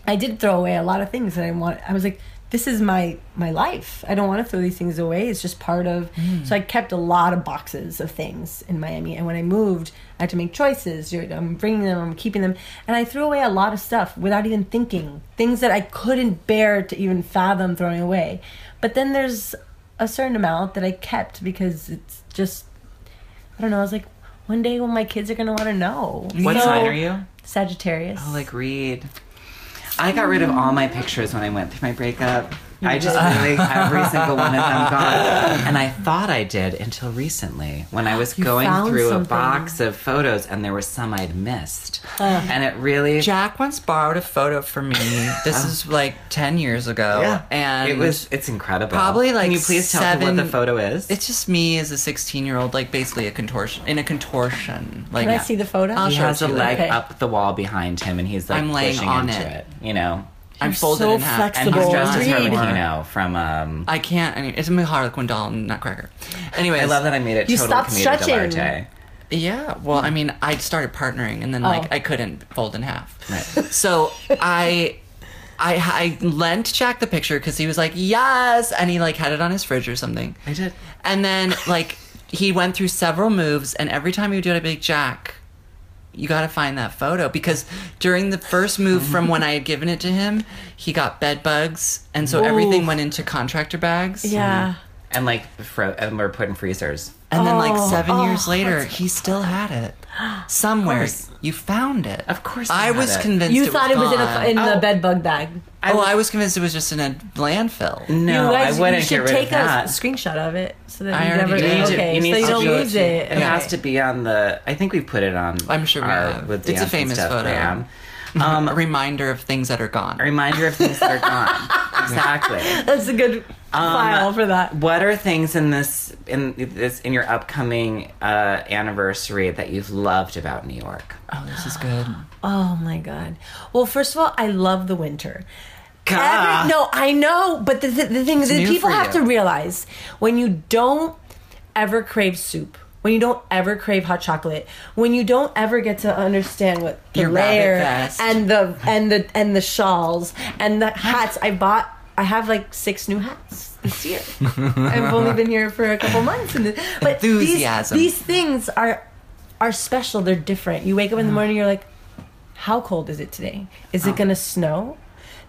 I did throw away a lot of things that I want. I was like, this is my my life. I don't want to throw these things away. It's just part of. Mm. So I kept a lot of boxes of things in Miami, and when I moved, I had to make choices. I'm bringing them, I'm keeping them, and I threw away a lot of stuff without even thinking. Things that I couldn't bear to even fathom throwing away. But then there's a certain amount that I kept because it's just. I don't know. I was like, one day when my kids are gonna want to know. What So- sign are you? Sagittarius. Oh, like read. I got rid of all my pictures when I went through my breakup. I just really every single one of them gone, and I thought I did until recently when I was You going through something. a box of photos, and there were some I'd missed, and it really Jack once borrowed a photo from me. This oh. is like ten years ago. yeah, and it was it's incredible. probably, like, Can you please tell me what seven- the photo is? It's just me as a sixteen-year-old, like basically a contortion in a contortion. Like Can I see the photo? I'll he has a leg later. up the wall behind him, and he's like I'm laying pushing on into it. it. You know, I'm folded so in half. and flexible. he's dressed as Reed. Harlequino from. Um, I can't. I mean, it's a Harlequin doll, Nutcracker. Anyway, I love that I made it You total stopped stretching. dell'arte. Yeah, well, I mean, I started partnering, and then Oh. like I couldn't fold in half. Right. So I, I, I lent Jack the picture because he was like, "Yes," and he like had it on his fridge or something. I did. And then like he went through several moves, and every time he would do it, I'd be like, Jack, you got to find that photo because during the first move from when I had given it to him, he got bed bugs, and so everything went into contractor bags. Yeah. And like, fro- and we're put in freezers. And then, like Oh, seven oh, years later, he still had it somewhere. You found it. Of course you I was it. convinced. You it thought it was in, a, gone. in the Oh. bed bug bag. I oh, was- I was convinced it was just in a landfill. No, you guys, I wouldn't you should get rid take of that. a screenshot of it so that I you already never. did. You to- okay, you need so you don't show it lose to- it. It has to be on the. I think we put it on. I'm sure we our, have. With It's a famous stuff, photo. Graham. Um, a reminder of things that are gone. A reminder of things that are gone. exactly. That's a good Um, file for that. What are things in this in this in your upcoming uh, anniversary that you've loved about New York? Oh, this is good. Oh my god. Well, first of all, I love the winter. God. Every, no, I know, but the, the, the thing is, that new people for have you. to realize when you don't ever crave soup, when you don't ever crave hot chocolate, when you don't ever get to understand what the Your layer and the and the and the shawls and the hats, I bought. I have like six new hats this year. I've only been here for a couple months, and but these, Enthusiasm. these things are are special. They're different. You wake up in the mm-hmm. morning, you're like, how cold is it today? Is Oh. it gonna snow?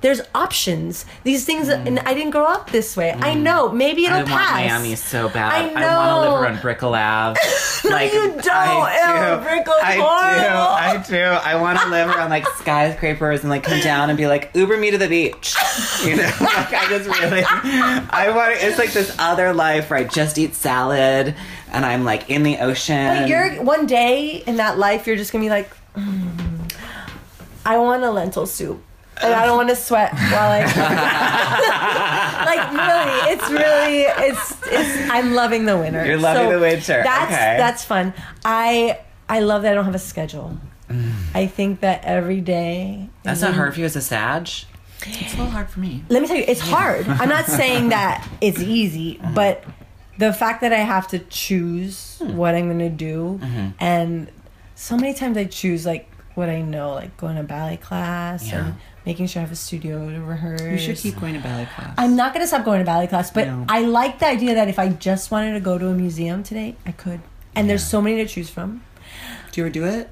There's options. These things, and I didn't grow up this way. I know. Maybe it'll Mm. I want pass. Miami so bad. I want to live around Brickell Ave. No, you don't. I Ew, Brickell's I horrible. do. I do. I want to live around like skyscrapers and like come down and be like Uber me to the beach. You know, like I just really, I want. It's like this other life where I just eat salad and I'm like in the ocean. But you're one day in that life, you're just gonna be like, "Mm, I want a lentil soup. And I don't want to sweat while I like really, it's really it's it's I'm loving the winter. You're loving the winter. That's Okay. that's fun. I I love that I don't have a schedule. Mm. I think that every day That's not hard for you as a Sag. It's a little hard for me. Let me tell you, it's hard. I'm not saying that it's easy, uh-huh. but the fact that I have to choose hmm. what I'm going to do, uh-huh. and so many times I choose like what I know, like going to ballet class Yeah. and making sure I have a studio to rehearse. You should keep going to ballet class. I'm not going to stop going to ballet class, but No. I like the idea that if I just wanted to go to a museum today, I could. And there's so many to choose from. Do you ever do it?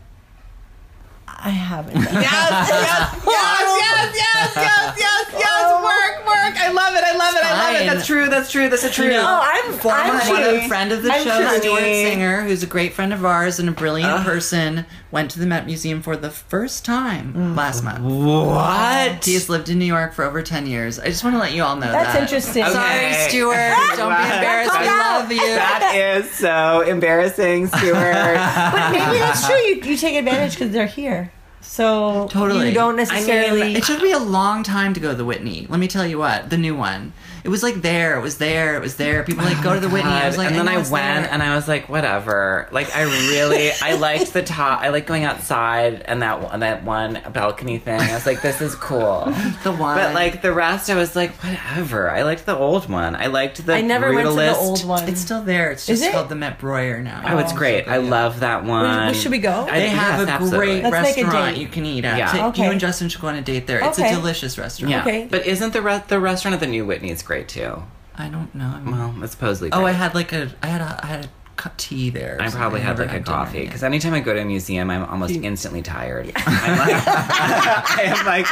I haven't. it. Yes, yes, yes, yes, yes, yes, yes. Work, work. I love it. I love it. I love it. That's true. That's true. That's a true. know, Oh, I'm, Former I'm one cheating. of, friend of the I'm show, cheating. Stuart Singer, who's a great friend of ours and a brilliant person, went to the Met Museum for the first time Mm. last month. What? He has lived in New York for over 10 years. I just want to let you all know That's that. interesting. Okay. Sorry, Stuart. Don't be embarrassed. Calm We love you. That is so embarrassing, Stuart. But maybe that's true. You, you take advantage because they're here. So Totally. you don't necessarily. it took me a long time to go to the Whitney. Let me tell you what, the new one. It was like there, it was there, it was there. People like go oh to the Whitney. I was like, and then know I went there. and I was like, whatever. Like I really, I liked the top. I like going outside and that one- that one balcony thing. I was like, this is cool. the one. But like the rest, I was like, whatever. I liked the old one. I liked the. I never went to the old one. it's still there. It's Is just it? called the Met Breuer now. Oh, it's Oh, great. so I good. love that one. should we go? I- They have yes, a absolutely. great Let's make a restaurant date. you can eat at. Yeah. So Okay. You and Justin should go on a date there. It's Okay. a delicious restaurant. Yeah. Okay. But isn't the re- the restaurant at the New Whitney is great too? I don't know. Well, it's supposedly. oh, great. I had like a, I had a, I had a cu- tea there. or I probably had never like a dinner coffee yet. because anytime I go to a museum, I'm almost instantly tired. I'm like, I am like,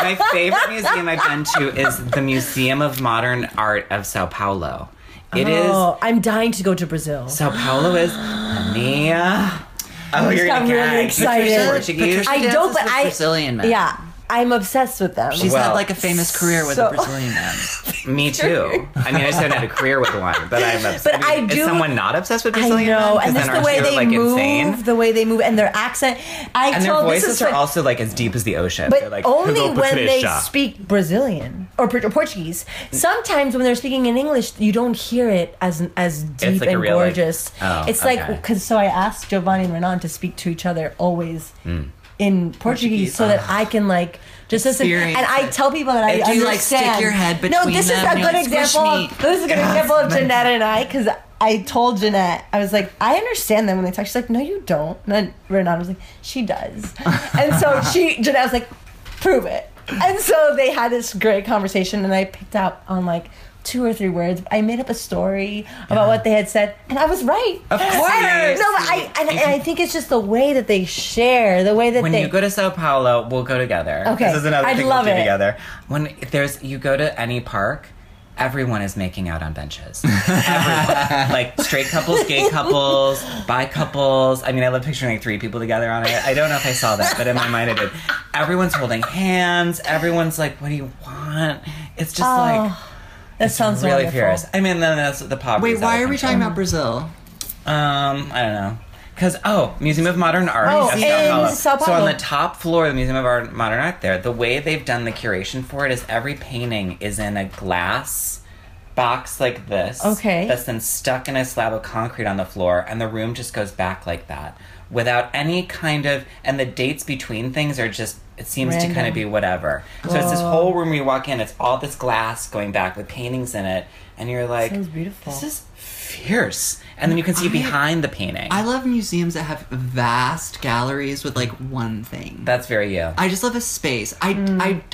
my favorite museum I've been to is the Museum of Modern Art of Sao Paulo. It oh, is oh, I'm dying to go to Brazil. Sao Paulo is Mia. Oh, you're got gonna really gag. excited. Portuguese. I don't, but with I Brazilian men. Yeah, I'm obsessed with them. She's Well, had like a famous career with so- a Brazilian man. Me too. I mean, I just haven't had a career with one, but I'm obsessed. But I mean, do- Is someone not obsessed with I Brazilian know, men? 'Cause and then just the aren't way you, they like, move, insane? the way they move, and their accent. I And their told this voices is are what- also like as deep as the ocean. They're But like, only "Hello, when they Patricia." speak Brazilian or, Por- or Portuguese. Sometimes when they're speaking in English, you don't hear it as as deep like a and real, like- gorgeous. Oh, it's like okay. because so I asked Giovanni and Renan to speak to each other always Hmm. In Portuguese, so that I can like. Just listen, and I tell people that I Do you, like, stick your head between No, this is a you're good like, "Squish example. me." Of, this is a good example of Jeanette and I because I told Jeanette I was like, I understand them when they talk. She's like, No, you don't. And then Renan was like, She does. and so she Jeanette was like, Prove it. And so they had this great conversation, and I picked out on like two or three words. I made up a story about what they had said, and I was right. Of course. no, but I and, and I think it's just the way that they share, the way that when they. you go to Sao Paulo, we'll go together. Okay. This is another I'd thing love we'll do it. together. When there's you go to any park, everyone is making out on benches. everyone. Like straight couples, gay couples, bi couples. I mean, I love picturing like three people together on it. I don't know if I saw that, but in my mind I did. Everyone's holding hands. Everyone's like, "What do you want?" It's just oh. like that sounds really wonderful. fierce. I mean, then that's the poverty. Wait, why are we talking about Brazil? Um, I don't know. Because, oh, Museum of Modern Art. Oh, at in Sao Paulo. Sao So on the top floor of the Museum of Art, Modern Art there, the way they've done the curation for it is every painting is in a glass box like this. Okay. That's then stuck in a slab of concrete on the floor, and the room just goes back like that. Without any kind of, and the dates between things are just, it seems to kind of be whatever. So it's this whole room you walk in, it's all this glass going back with paintings in it, and you're like, this is fierce. And then you can see I- behind the painting. I love museums that have vast galleries with like one thing. That's very you. I just love a space. I,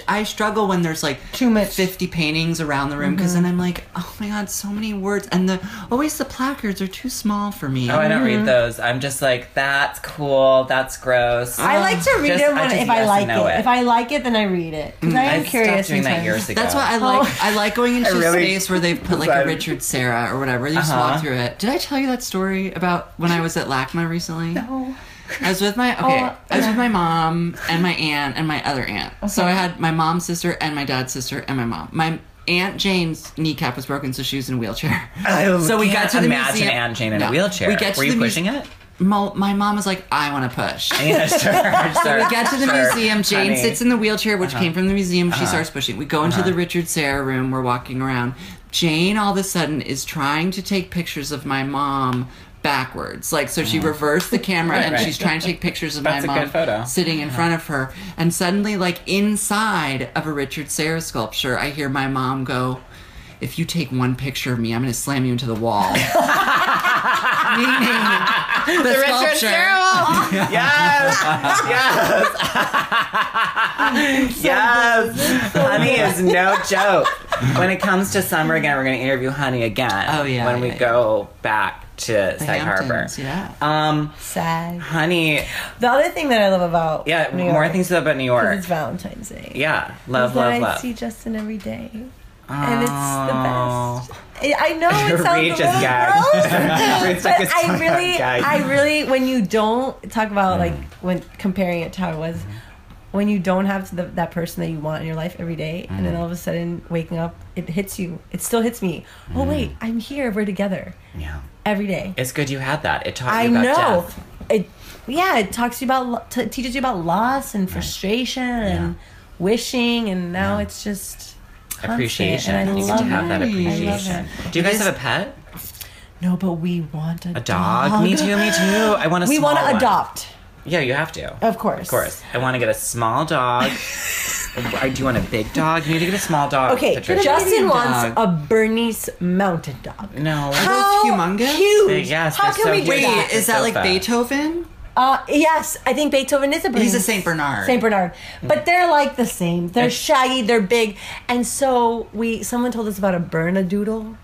I, I struggle when there's like Too much. 50 paintings around the room because then I'm like, oh my god, so many words. And the always the placards are too small for me. Oh, I don't Mm-hmm. read those. I'm just like, that's cool. That's gross. I like to read Just- it I when, just if I like it. it. If I like it, then I read it. Because I am I curious. doing that years ago. That's why I like Oh. I like going into I a really- space where they've put like a Richard Serra or whatever. You just Uh-huh. walk through it. Did I tell you that story about when I was at LACMA recently? No. I was with my okay. Oh, I was with my mom and my aunt and my other aunt. So I had my mom's sister and my dad's sister and my mom. My Aunt Jane's kneecap was broken, so she was in a wheelchair. I so we got can't to the imagine museum. Aunt Jane in No. a wheelchair. We get to Were the you muse- pushing it? Mo- my mom was like, "I want to push." Yeah, sure. sure. We get to the sure. museum. Jane Honey. sits in the wheelchair, which came from the museum. She Uh-huh. starts pushing. We go into Uh-huh. the Richard Serra room. We're walking around. Jane, all of a sudden, is trying to take pictures of my mom backwards. Like, so she reversed the camera Right, and right. she's trying to take pictures of That's my mom. Sitting in front of her. And suddenly, like, inside of a Richard Serra sculpture, I hear my mom go, if you take one picture of me, I'm going to slam you into the wall. Meaning the, Richard sculpture. yes, yes, yes. Honey is no joke. When it comes to summer again, we're going to interview Honey again. Oh, yeah, When we yeah, go back to The Sag Harbor. Hamptons, yeah. Um, Sad. Honey, The other thing that I love about yeah, New more York, things about New York. It's Valentine's Day. Yeah, love, is that love, I see Justin every day, and it's the Oh. best. I I know it sounds just little gagged. but like, I really. I really, when you don't talk about like Mm. when comparing it to how it was, when you don't have the, that person that you want in your life every day, and Mm. then all of a sudden waking up, it hits you. It still hits me. Oh wait, I'm here. We're together Yeah. every day. It's good you had that. It taught I you about know. death. It yeah, it talks to you about t- teaches you about loss and frustration and wishing, and now it's just Appreciation. And I you love get to have it. that I appreciation. Do you guys have a pet? No, but we want a, A dog? Me too, me too. I want a small We want to adopt, Yeah, you have to. of course. Of course. I want to get a small dog. I do want a big dog? You need to get a small dog. Okay, Patricia. Justin wants dog. a Bernese mountain dog. No. those humongous? Huge. Yes, How can so we do cute. Wait, is that like So. Beethoven? Uh, yes, I think Beethoven is a Bernese. He's a Saint Bernard. Saint Bernard, but they're like the same. They're shaggy, they're big, and so we. Someone told us about a Bernedoodle.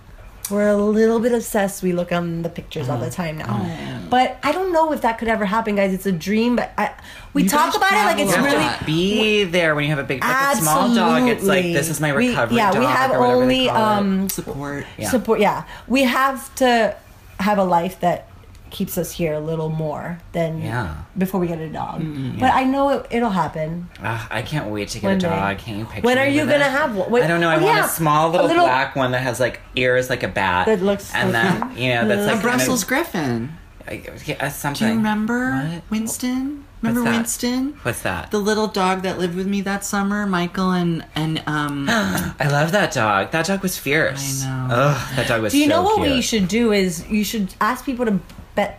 We're a little bit obsessed. We look on the pictures all Uh-huh. the time now, Oh, but I don't know if that could ever happen, guys. It's a dream, but I, we You talk guys about it like travel it's a really. be there when you have a big, like a small dog. It's like this is my We- recovery yeah, dog. we have or whatever they only call it. um, Support. Yeah. support. Yeah, we have to have a life that keeps us here a little more than Yeah. before we get a dog. But I know it, it'll happen. Ugh, I can't wait to get One a day. dog. Can you picture When are you gonna have one? Wait- I don't know. I oh, want yeah. a small A little, little- black one that has like ears like a bat. That looks and so then you know that's A like kind Brussels of- Griffon. uh, something. Do you remember What? Winston? Remember that? Winston? What's that? The little dog that lived with me that summer, Michael and and um I love that dog. That dog was fierce. I know. Ugh, that dog was. Do you so know what cute. we should do? Is you should ask people to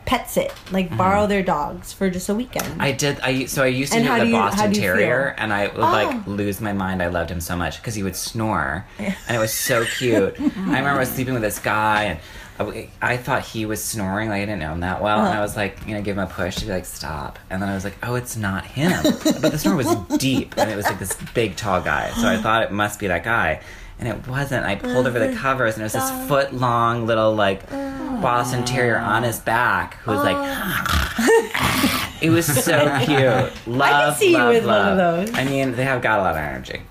pet sit, like borrow their dogs for just a weekend. Mm-hmm. I did. I so I used to And do the do you- Boston do Terrier, feel? and I would Oh. like lose my mind. I loved him so much because he would snore, and it was so cute. I remember I was sleeping with this guy, and I, I thought he was snoring. Like I didn't know him that well, and I Uh-huh. was like, you know, give him a push to be like, stop. And then I was like, oh, it's not him. but the snore was deep, and it was like this big, tall guy. So I thought it must be that guy. And it wasn't. I pulled over Oh, the uh-huh. covers, and it was this foot long little like uh-huh. Boston Terrier on his back, who was like. Oh. Ah. It was so cute. Love, see you love, one of love. those. I mean, they have got a lot of energy.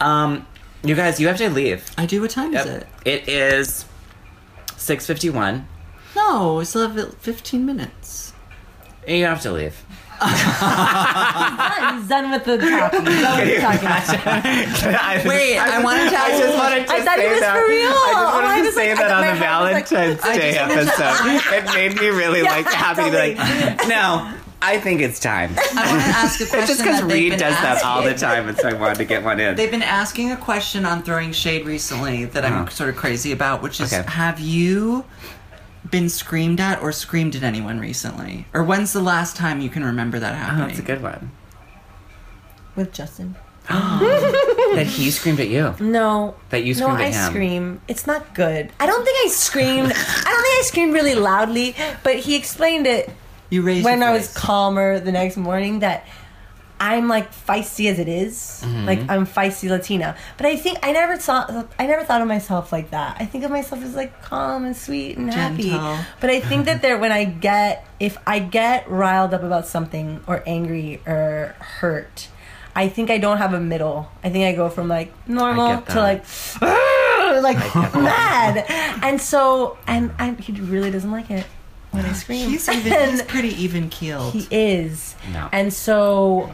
Um, you guys, you have to leave. I do. What time is it? It is six fifty one. No, we still have 15 minutes. You have to leave. He's done with the talking. He's done with the talking. Wait, I wanted to I ask just wanted to I thought say it was that. for real. I just Oh, wanted I to was say like- that on the heart was like- Valentine's Day just wanted to- episode. it made me really Yeah, like happy to be totally. like, no, I think it's time. I want to ask a question. It's just because Reed been does that all the time, and so I wanted to get one in. They've been asking a question on throwing shade recently that I'm Uh-huh. sort of crazy about, which is Okay. have you been screamed at or screamed at anyone recently? Or when's the last time you can remember that happening? Oh, happening? that's a good one. With Justin. That he screamed at you. No. That you No, screamed I at him. I scream. It's not good. I don't think I screamed. I don't think I screamed really loudly, but he explained it You raised when your I was voice. calmer the next morning that I'm like feisty as it is. Mm-hmm. Like I'm feisty Latina. But I think I never thought I never thought of myself like that. I think of myself as like calm and sweet and Gentle. happy. But I think that there when I get if I get riled up about something or angry or hurt, I think I don't have a middle. I think I go from like normal to like like mad. And so and I, he really doesn't like it when I scream. He's, even, he's pretty even keeled. he is. No. And so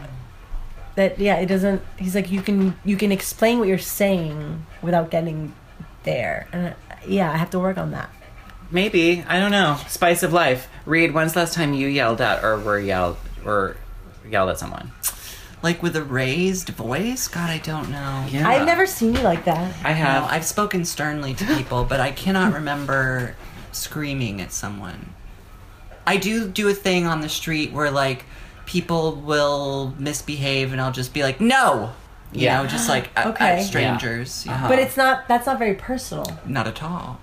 that yeah, it doesn't he's like you can you can explain what you're saying without getting there. And uh, yeah, I have to work on that. Maybe I don't know. Spice of life. Reed, when's the last time you yelled at or were yelled or yelled at someone? like with a raised voice? God, I don't know. Yeah. I've never seen you like that. I have No, have. I've spoken sternly to people, but I cannot remember screaming at someone. I do do a thing on the street where like people will misbehave and I'll just be like, "No." You Yeah. know, just like at, Okay. at strangers. Yeah. Uh-huh. But it's not that's not very personal. Not at all.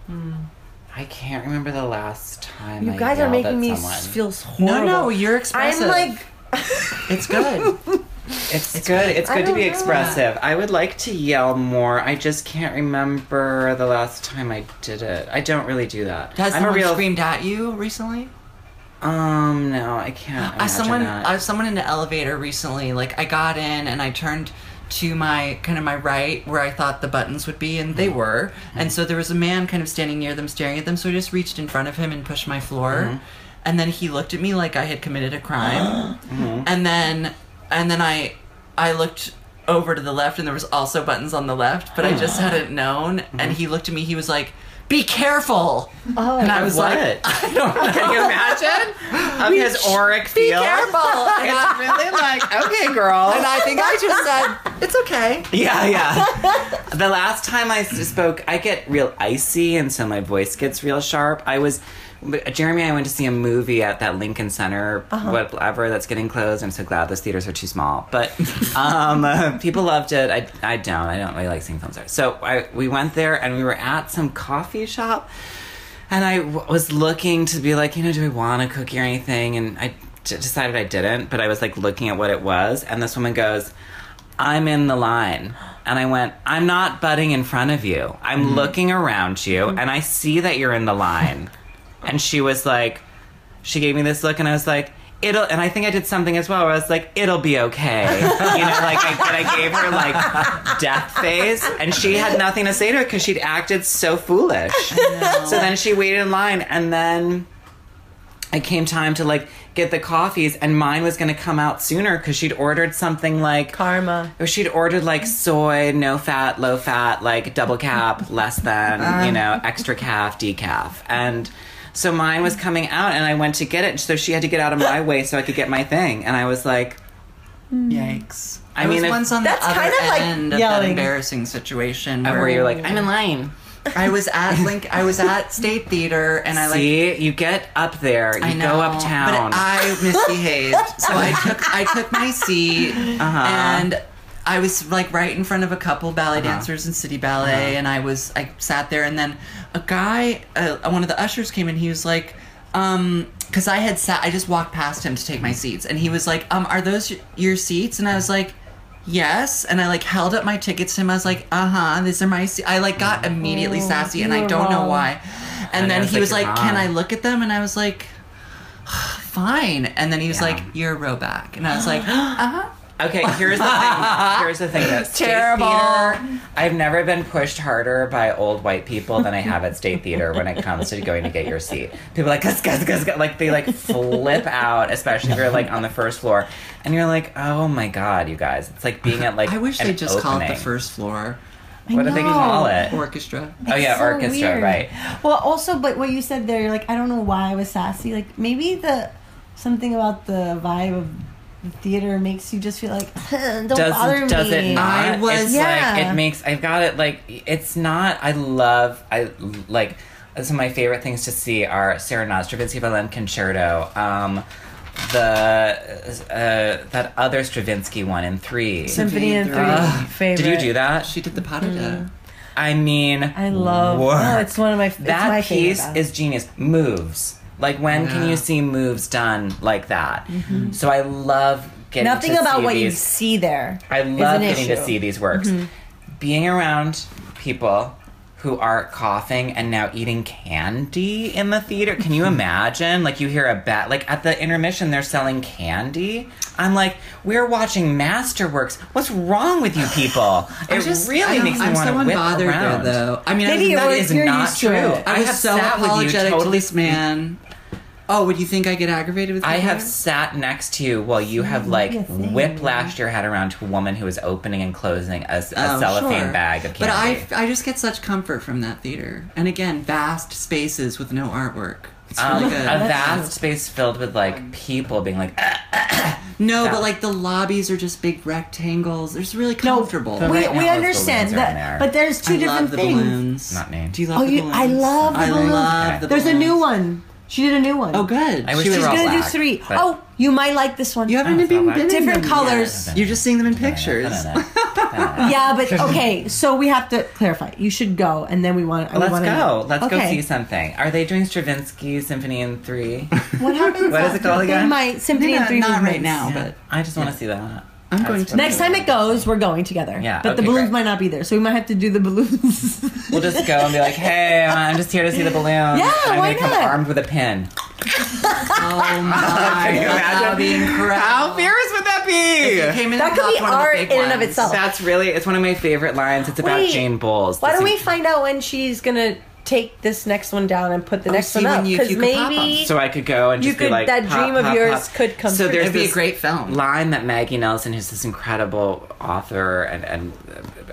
I can't remember the last time. You I guys are making me someone. feel No, horrible. no, no, you're expressive. I'm like it's good. It's, good. It's good to be know. expressive. I would like to yell more. I just can't remember the last time I did it. I don't really do that. Has I'm a someone real. screamed at you recently? Um, no, I can't. I someone that. I someone in the elevator recently. Like I got in and I turned to my kind of my right where I thought the buttons would be, and Mm-hmm. they were. And so there was a man kind of standing near them, staring at them. So I just reached in front of him and pushed my floor. Mm-hmm. And then he looked at me like I had committed a crime. Mm-hmm. And then and then I I looked over to the left, and there was also buttons on the left, but I just hadn't known. Mm-hmm. And he looked at me. He was like. Be careful! oh And I was What? like, I don't know. Can you imagine? Of his auric Be careful! And It's really like, okay, girl. and I think I just said, it's okay. Yeah, yeah. the last time I spoke, I get real icy, and so my voice gets real sharp. I was. But Jeremy and I went to see a movie at that Lincoln Center, whatever, that's getting closed. I'm so glad those theaters are too small. But um, uh, people loved it. I, I don't. I don't really like seeing films there. So I, we went there and we were at some coffee shop. And I w- was looking to be like, you know, do we want a cookie or anything? And I d- decided I didn't, but I was like looking at what it was. And this woman goes, I'm in the line. And I went, I'm not butting in front of you. I'm looking around you and I see that you're in the line. And she was like, she gave me this look and I was like, it'll, and I think I did something as well where I was like, it'll be okay. You know, like I, I gave her like death face and she had nothing to say to it because she'd acted so foolish. So then she waited in line and then it came time to like get the coffees and mine was going to come out sooner because she'd ordered something like karma. or she'd ordered like soy, no fat, low fat, like double cap, less than, uh-huh. you know, extra calf, decaf. And so mine was coming out and I went to get it. So she had to get out of my way so I could get my thing. And I was like, Yikes. I I, mean, was if- once on That's the other kind of like end of yelling. that embarrassing situation where, where you're like, I'm in line. I was at Link I was at State Theater and I like See, you get up there, you I know, go uptown. But I misbehaved. so I took I took my seat Uh-huh. and I was like right in front of a couple ballet dancers in City Ballet, and I was I sat there, and then a guy, uh, one of the ushers came in. He was like, um, because I had sat, I just walked past him to take my seats, and he was like, um, are those your seats? And I was like, yes, and I like held up my tickets to him. I was like, uh huh, these are my. Se-. I like got immediately Oh, sassy, and I don't know why. And And then he was like, "You're "Can I look look at them?" And I was like, "Fine." And then he was Yeah. like, "You're a row back," and I was like, "Uh huh." Okay, here's the thing. Here's the thing. Though. State Terrible. Theater, I've never been pushed harder by old white people than I have at State Theater when it comes to going to get your seat. People are like, gus, gus, gus, gus. like they like flip out, especially if you're like on the first floor, and you're like, oh my god, you guys, it's like being at like. I wish an they just call it the first floor What do they call it? orchestra. Oh yeah, so orchestra, weird. right? Well, also, but what you said there, you're like I don't know why I was sassy. Like maybe the something about the vibe of the theater makes you just feel like don't does bother does me. it not? I was- it's Yeah. like it makes I've got it like it's not I love I like some of my favorite things to see are Serenade, Stravinsky Violin Concerto, um the uh, that other Stravinsky one in three. Symphony in three. Ugh. favorite. Did you do that? She did the pas de deux. I mean, I love. work. Oh, it's one of my. It's that my favorite piece is genius. Moves. Like when can you see moves done like that? Mm-hmm. So I love getting nothing to about see what you see there. I is love an getting to see these works. Mm-hmm. Being around people who are coughing and now eating candy in the theater. Can you imagine? Like you hear a bat like at the intermission they're selling candy. I'm like, we're watching masterworks. What's wrong with you people? It just- really don't- makes me I'm want so to whip unbothered around. there, though. I mean, Maybe I you're- That is not true. it. I was have so sat with you apologetic totally to this man. Oh, would you think I get aggravated with? I people? have sat next to you while you have like a thing. whiplashed your head around to a woman who is opening and closing a, a Oh, cellophane sure. bag of candy. But. I, I just get such comfort from that theater. And again, vast spaces with no artwork. It's um, really a vast space filled with like people being like, "Ah, no, that- but like the lobbies are just big rectangles. It's really comfortable. the- We, Right we understand balloons are in that, there. but there's two I different love the things. balloons. Not named. Do you love Oh, the you, balloons? I love the I balloons. love the There's a new one. She did a new one. Oh, good. I wish She they was were all She's gonna black, do three. but- Oh, you might like this one. You haven't Oh, even black. been in Different them colors. yet. You're just seeing them in pictures. Yeah, but okay. So we have to clarify. You should go, and then we want. we Let's wanna go. know. Let's go see something. Are they doing Stravinsky Symphony in Three? What happens? What is it after? called again? My symphony in not, three not right movements. now, but I just want to see that. I'm going to- Next time it goes, we're going together. Yeah, but the okay, balloons great. might not be there, so we might have to do the balloons. We'll just go and be like, "Hey, I'm just here to see the balloon. Yeah, and I'm why gonna come not? armed with a pin." Oh my Can you god, imagine? that would be incredible. How fierce would that be? Came in That and could be of art in and of itself. That's really it's one of my favorite lines. It's about Wait, Jane Bowles. Why The don't we sing- find out when she's gonna take this next one down and put the Oh, next see one when up? Because you could maybe so I could go and You just be could- like that pop, dream of pop, yours pop. could come So true. there's It'd be a great film. line that Maggie Nelson, who's this incredible author and and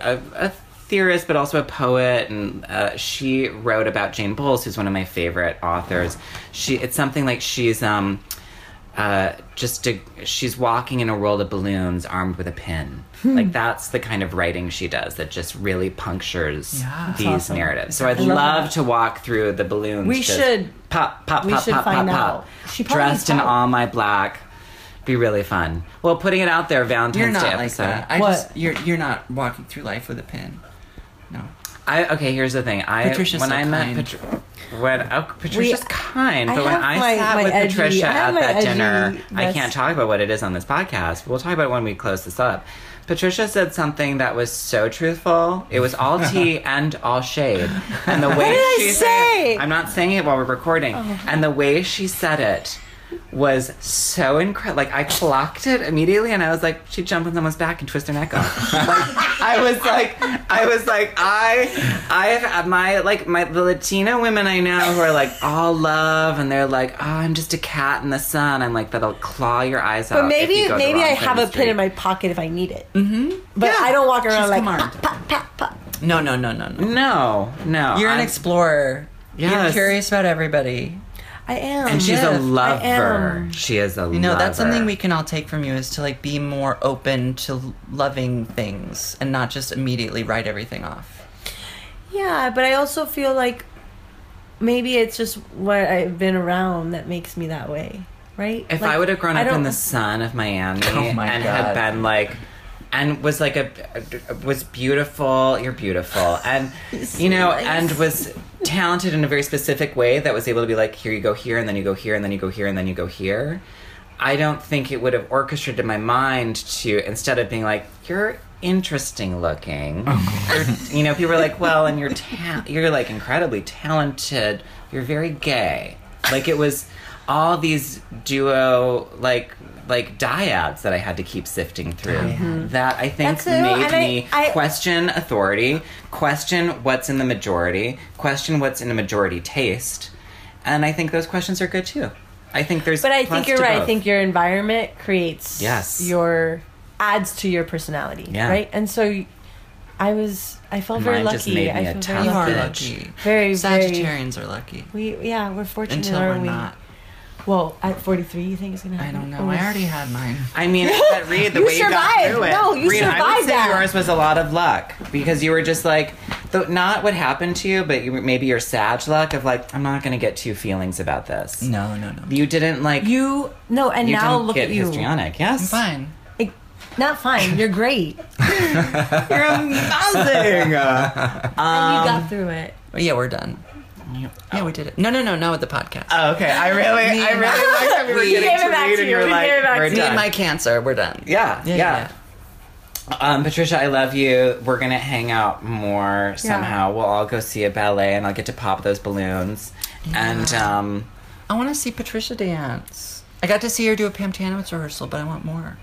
a, a theorist, but also a poet, and uh, she wrote about Jane Bowles, who's one of my favorite authors. She it's something like she's um. Uh, just to, she's walking in a world of balloons armed with a pin. Hmm. Like that's the kind of writing she does that just really punctures Yeah. these awesome. narratives. So I'd love love, to walk through the balloons. We should- pop, pop, we pop, should pop, find pop, out. pop. She Dressed in all my black. Be really fun. Well, putting it out there, Valentine's You're Day not like that. I What? just you're you're not walking through life with a pin. No. I okay. Here's the thing. I Patricia's when so I met kind. Patri- when oh, Patricia's kind, I but when I my- sat my with edgy- Patricia at that edgy dinner, I can't talk about what it is on this podcast. We'll talk about it when we close this up. Patricia said something that was so truthful. It was all tea and all shade. And the way did I she say? said it, I'm not saying it while we're recording. Oh. And the way she said it was so incredible. Like I clocked it immediately, and I was like, she'd jump on someone's back and twist their neck off. like, I was like, I was like, I, I have my like my the Latina women I know who are like all love, and they're like, oh, I'm just a cat in the sun. I'm like, that'll claw your eyes out. But if you maybe the maybe wrong I have a pin in my pocket if I need it. Mm-hmm. But Yeah, I don't walk around she's like smart. pop, pop, pop, pop. No, no, no, no, no. No, no. You're an I'm- explorer. You're curious about everybody. I am. and she's Yes, a I lover. She is a You know, that's something we can all take from you is to like be more open to loving things and not just immediately write everything off. Yeah, but I also feel like maybe it's just what I've been around that makes me that way, right? If Like, I would have grown up in the sun of Miami Oh my and God. had been like, and was like a, was beautiful. You're beautiful, and you know, nice. and was talented in a very specific way that was able to be like, here you go here, and then you go here, and then you go here, and then you go here. I don't think it would have orchestrated my mind to instead of being like you're interesting looking. Oh, you're- you know, people are like, well, and you're ta- you're like incredibly talented. You're very gay. Like it was all these duo like like dyads that I had to keep sifting through. Oh, mm-hmm. That I think That's made and me I- question authority, question what's in the majority, question what's in a majority taste, and I think those questions are good too. I think there's. But I think you're to right. I think your environment creates Yes. your adds to your personality, Yeah. right? And so I was I felt very Mine lucky. just made me I a feel tough You are very lucky. Very, very- Sagittarians are lucky. We yeah, we're fortunate. Until aren't we're we? not. Well, at 43, you think it's gonna happen? I don't know. Oh. I already had mine. I mean, but Reed, the You way you got survived. through it. No, you Reed, I would survived say that. yours was a lot of luck because you were just like, th- not what happened to you, but you, maybe your Sag luck of like, I'm not going to get two feelings about this. No, no, no. You didn't like. You no, and you now didn't look get at you. histrionic. Yes, I'm fine. Like, not fine. You're great. You're amazing. and you got through it. But yeah, we're done. Yeah, we did it. No, no, no, not with the podcast. Oh, okay. I really, I really like that we were We getting gave it to back Reed to and you. you were We like, gave it back we're to you. Me done. and my cancer, we're done. yeah, Yeah, yeah. yeah. Um, Patricia, I love you. We're gonna hang out more somehow. We'll all go see a ballet, and I'll get to pop those balloons. And um, I want to see Patricia dance. I got to see her do a Pam Tanowitz rehearsal, but I want more.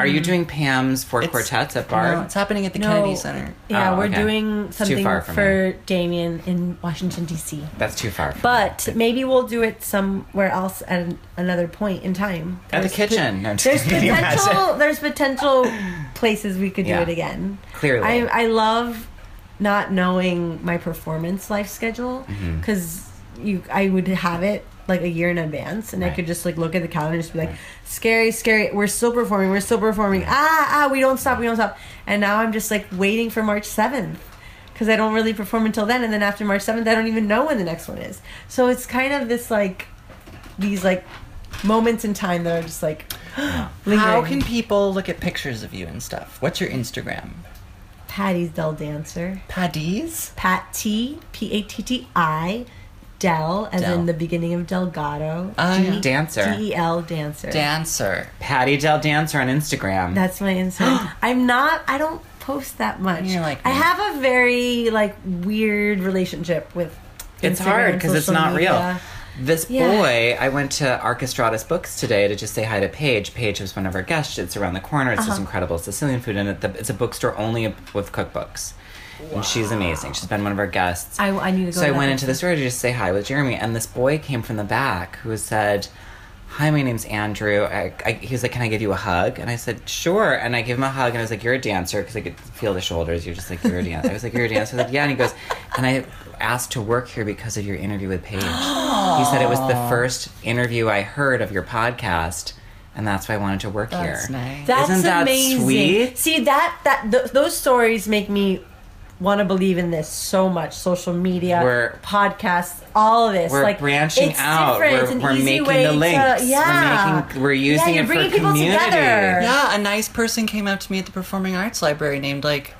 Are you doing Pam's four It's- quartets at No, Bard? it's happening at the No. Kennedy Center. Yeah, Oh, we're okay. doing It's too something far from for Damien in Washington D.C. That's too far. From But maybe we'll do it somewhere else at an, another point in time. At the There's kitchen. No, I'm There's just kidding. potential. There's potential places we could do Yeah. it again. Clearly. I I love not knowing my performance life schedule Mm-hmm. because you I would have it like a year in advance and I could just like look at the calendar and just be like scary scary we're still performing we're still performing. Ah ah we don't stop we don't stop. And now I'm just like waiting for March 7th because I don't really perform until then and then after March 7th I don't even know when the next one is. So it's kind of this like these like moments in time that are just like How can people look at pictures of you and stuff? What's your Instagram? Patty's Del Dancer. Paddy's? Pat T P A T T I Del as Del. in the beginning of Delgado. D- yeah. Dancer. D E L dancer. Dancer. Patti Del Dancer on Instagram. That's my Instagram. I'm not. I don't post that much. You're like I have a very like weird relationship with. it's hard because it's not real. This Yeah. boy, I went to Archestratus Books today to just say hi to Paige. Paige was one of our guests. It's around the corner. It's just Uh-huh. incredible Sicilian food, and it, it's a bookstore only with cookbooks. And she's amazing. She's been one of our guests. I, I need to go. so to I went into the store to just say hi with Jeremy, and this boy came from the back who said, "Hi, my name's Andrew." I, I, he was like, "Can I give you a hug?" And I said, "Sure." And I gave him a hug, and I was like, "You're a dancer," because I could feel the shoulders. You're just like, "You're a dancer." I was like, "You're a dancer." I was like, "Yeah." And he goes, "And I asked to work here because of your interview with Paige." he said it was the first interview I heard of your podcast, and that's why I wanted to work That's here. nice. That's Isn't that amazing. sweet? See that that th- those stories make me want to believe in this so much. Social media, We're- podcasts, all of this. We're like branching it's out. different. We're, it's we're making way the links. To, yeah, We're making. We're using yeah, you're it for bringing people community. together. Yeah, a nice person came up to me at the Performing Arts Library named like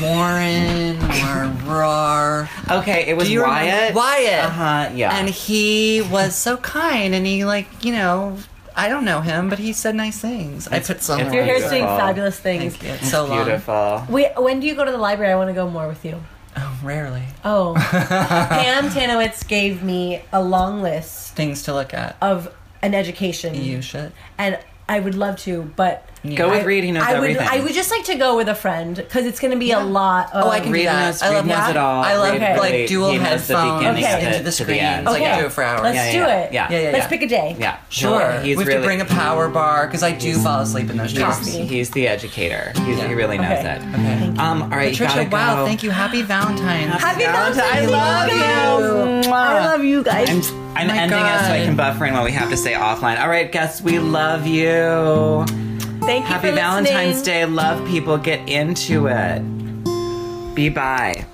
Warren or Rar. Okay, it was Do you remember- Wyatt. Wyatt. Uh huh. Yeah. And he was so kind and he like, you know, I don't know him, but he said nice things. I put some it's You're doing fabulous things. Thank you. It's It's so long. beautiful. Wait, when do you go to the library? I want to go more with you. Oh, rarely. Oh, Pam Tanowitz gave me a long list Things to look at. of an education, You should. and I would love to, but Go with I- Reed. He knows I would, everything. I would just like to go with a friend because it's going to be a lot. Of, Oh, I can Reed do that. knows- I Reed love knows that. it all. I love Reed like dual he knows the headphones beginning of into it the to the screens. Like Okay. do it for hours. Let's Yeah, do it. yeah. Yeah, yeah, Let's pick a day. Yeah. Sure. No, he's we have really, to bring a power bar because I do fall asleep in those He's, chairs. He's the educator. He's, Yeah. He really knows Okay. it. Okay. Um. All right. Patricia, gotta wow, go. thank you. Happy Valentine's. Happy Valentine's. Valentine's I love you. I love you guys. I'm, my ending it so I can buffer in what we have to say offline. All right, guests, we love you. Thank you Happy for Valentine's listening. Day. Love people. Get into it. Be bye.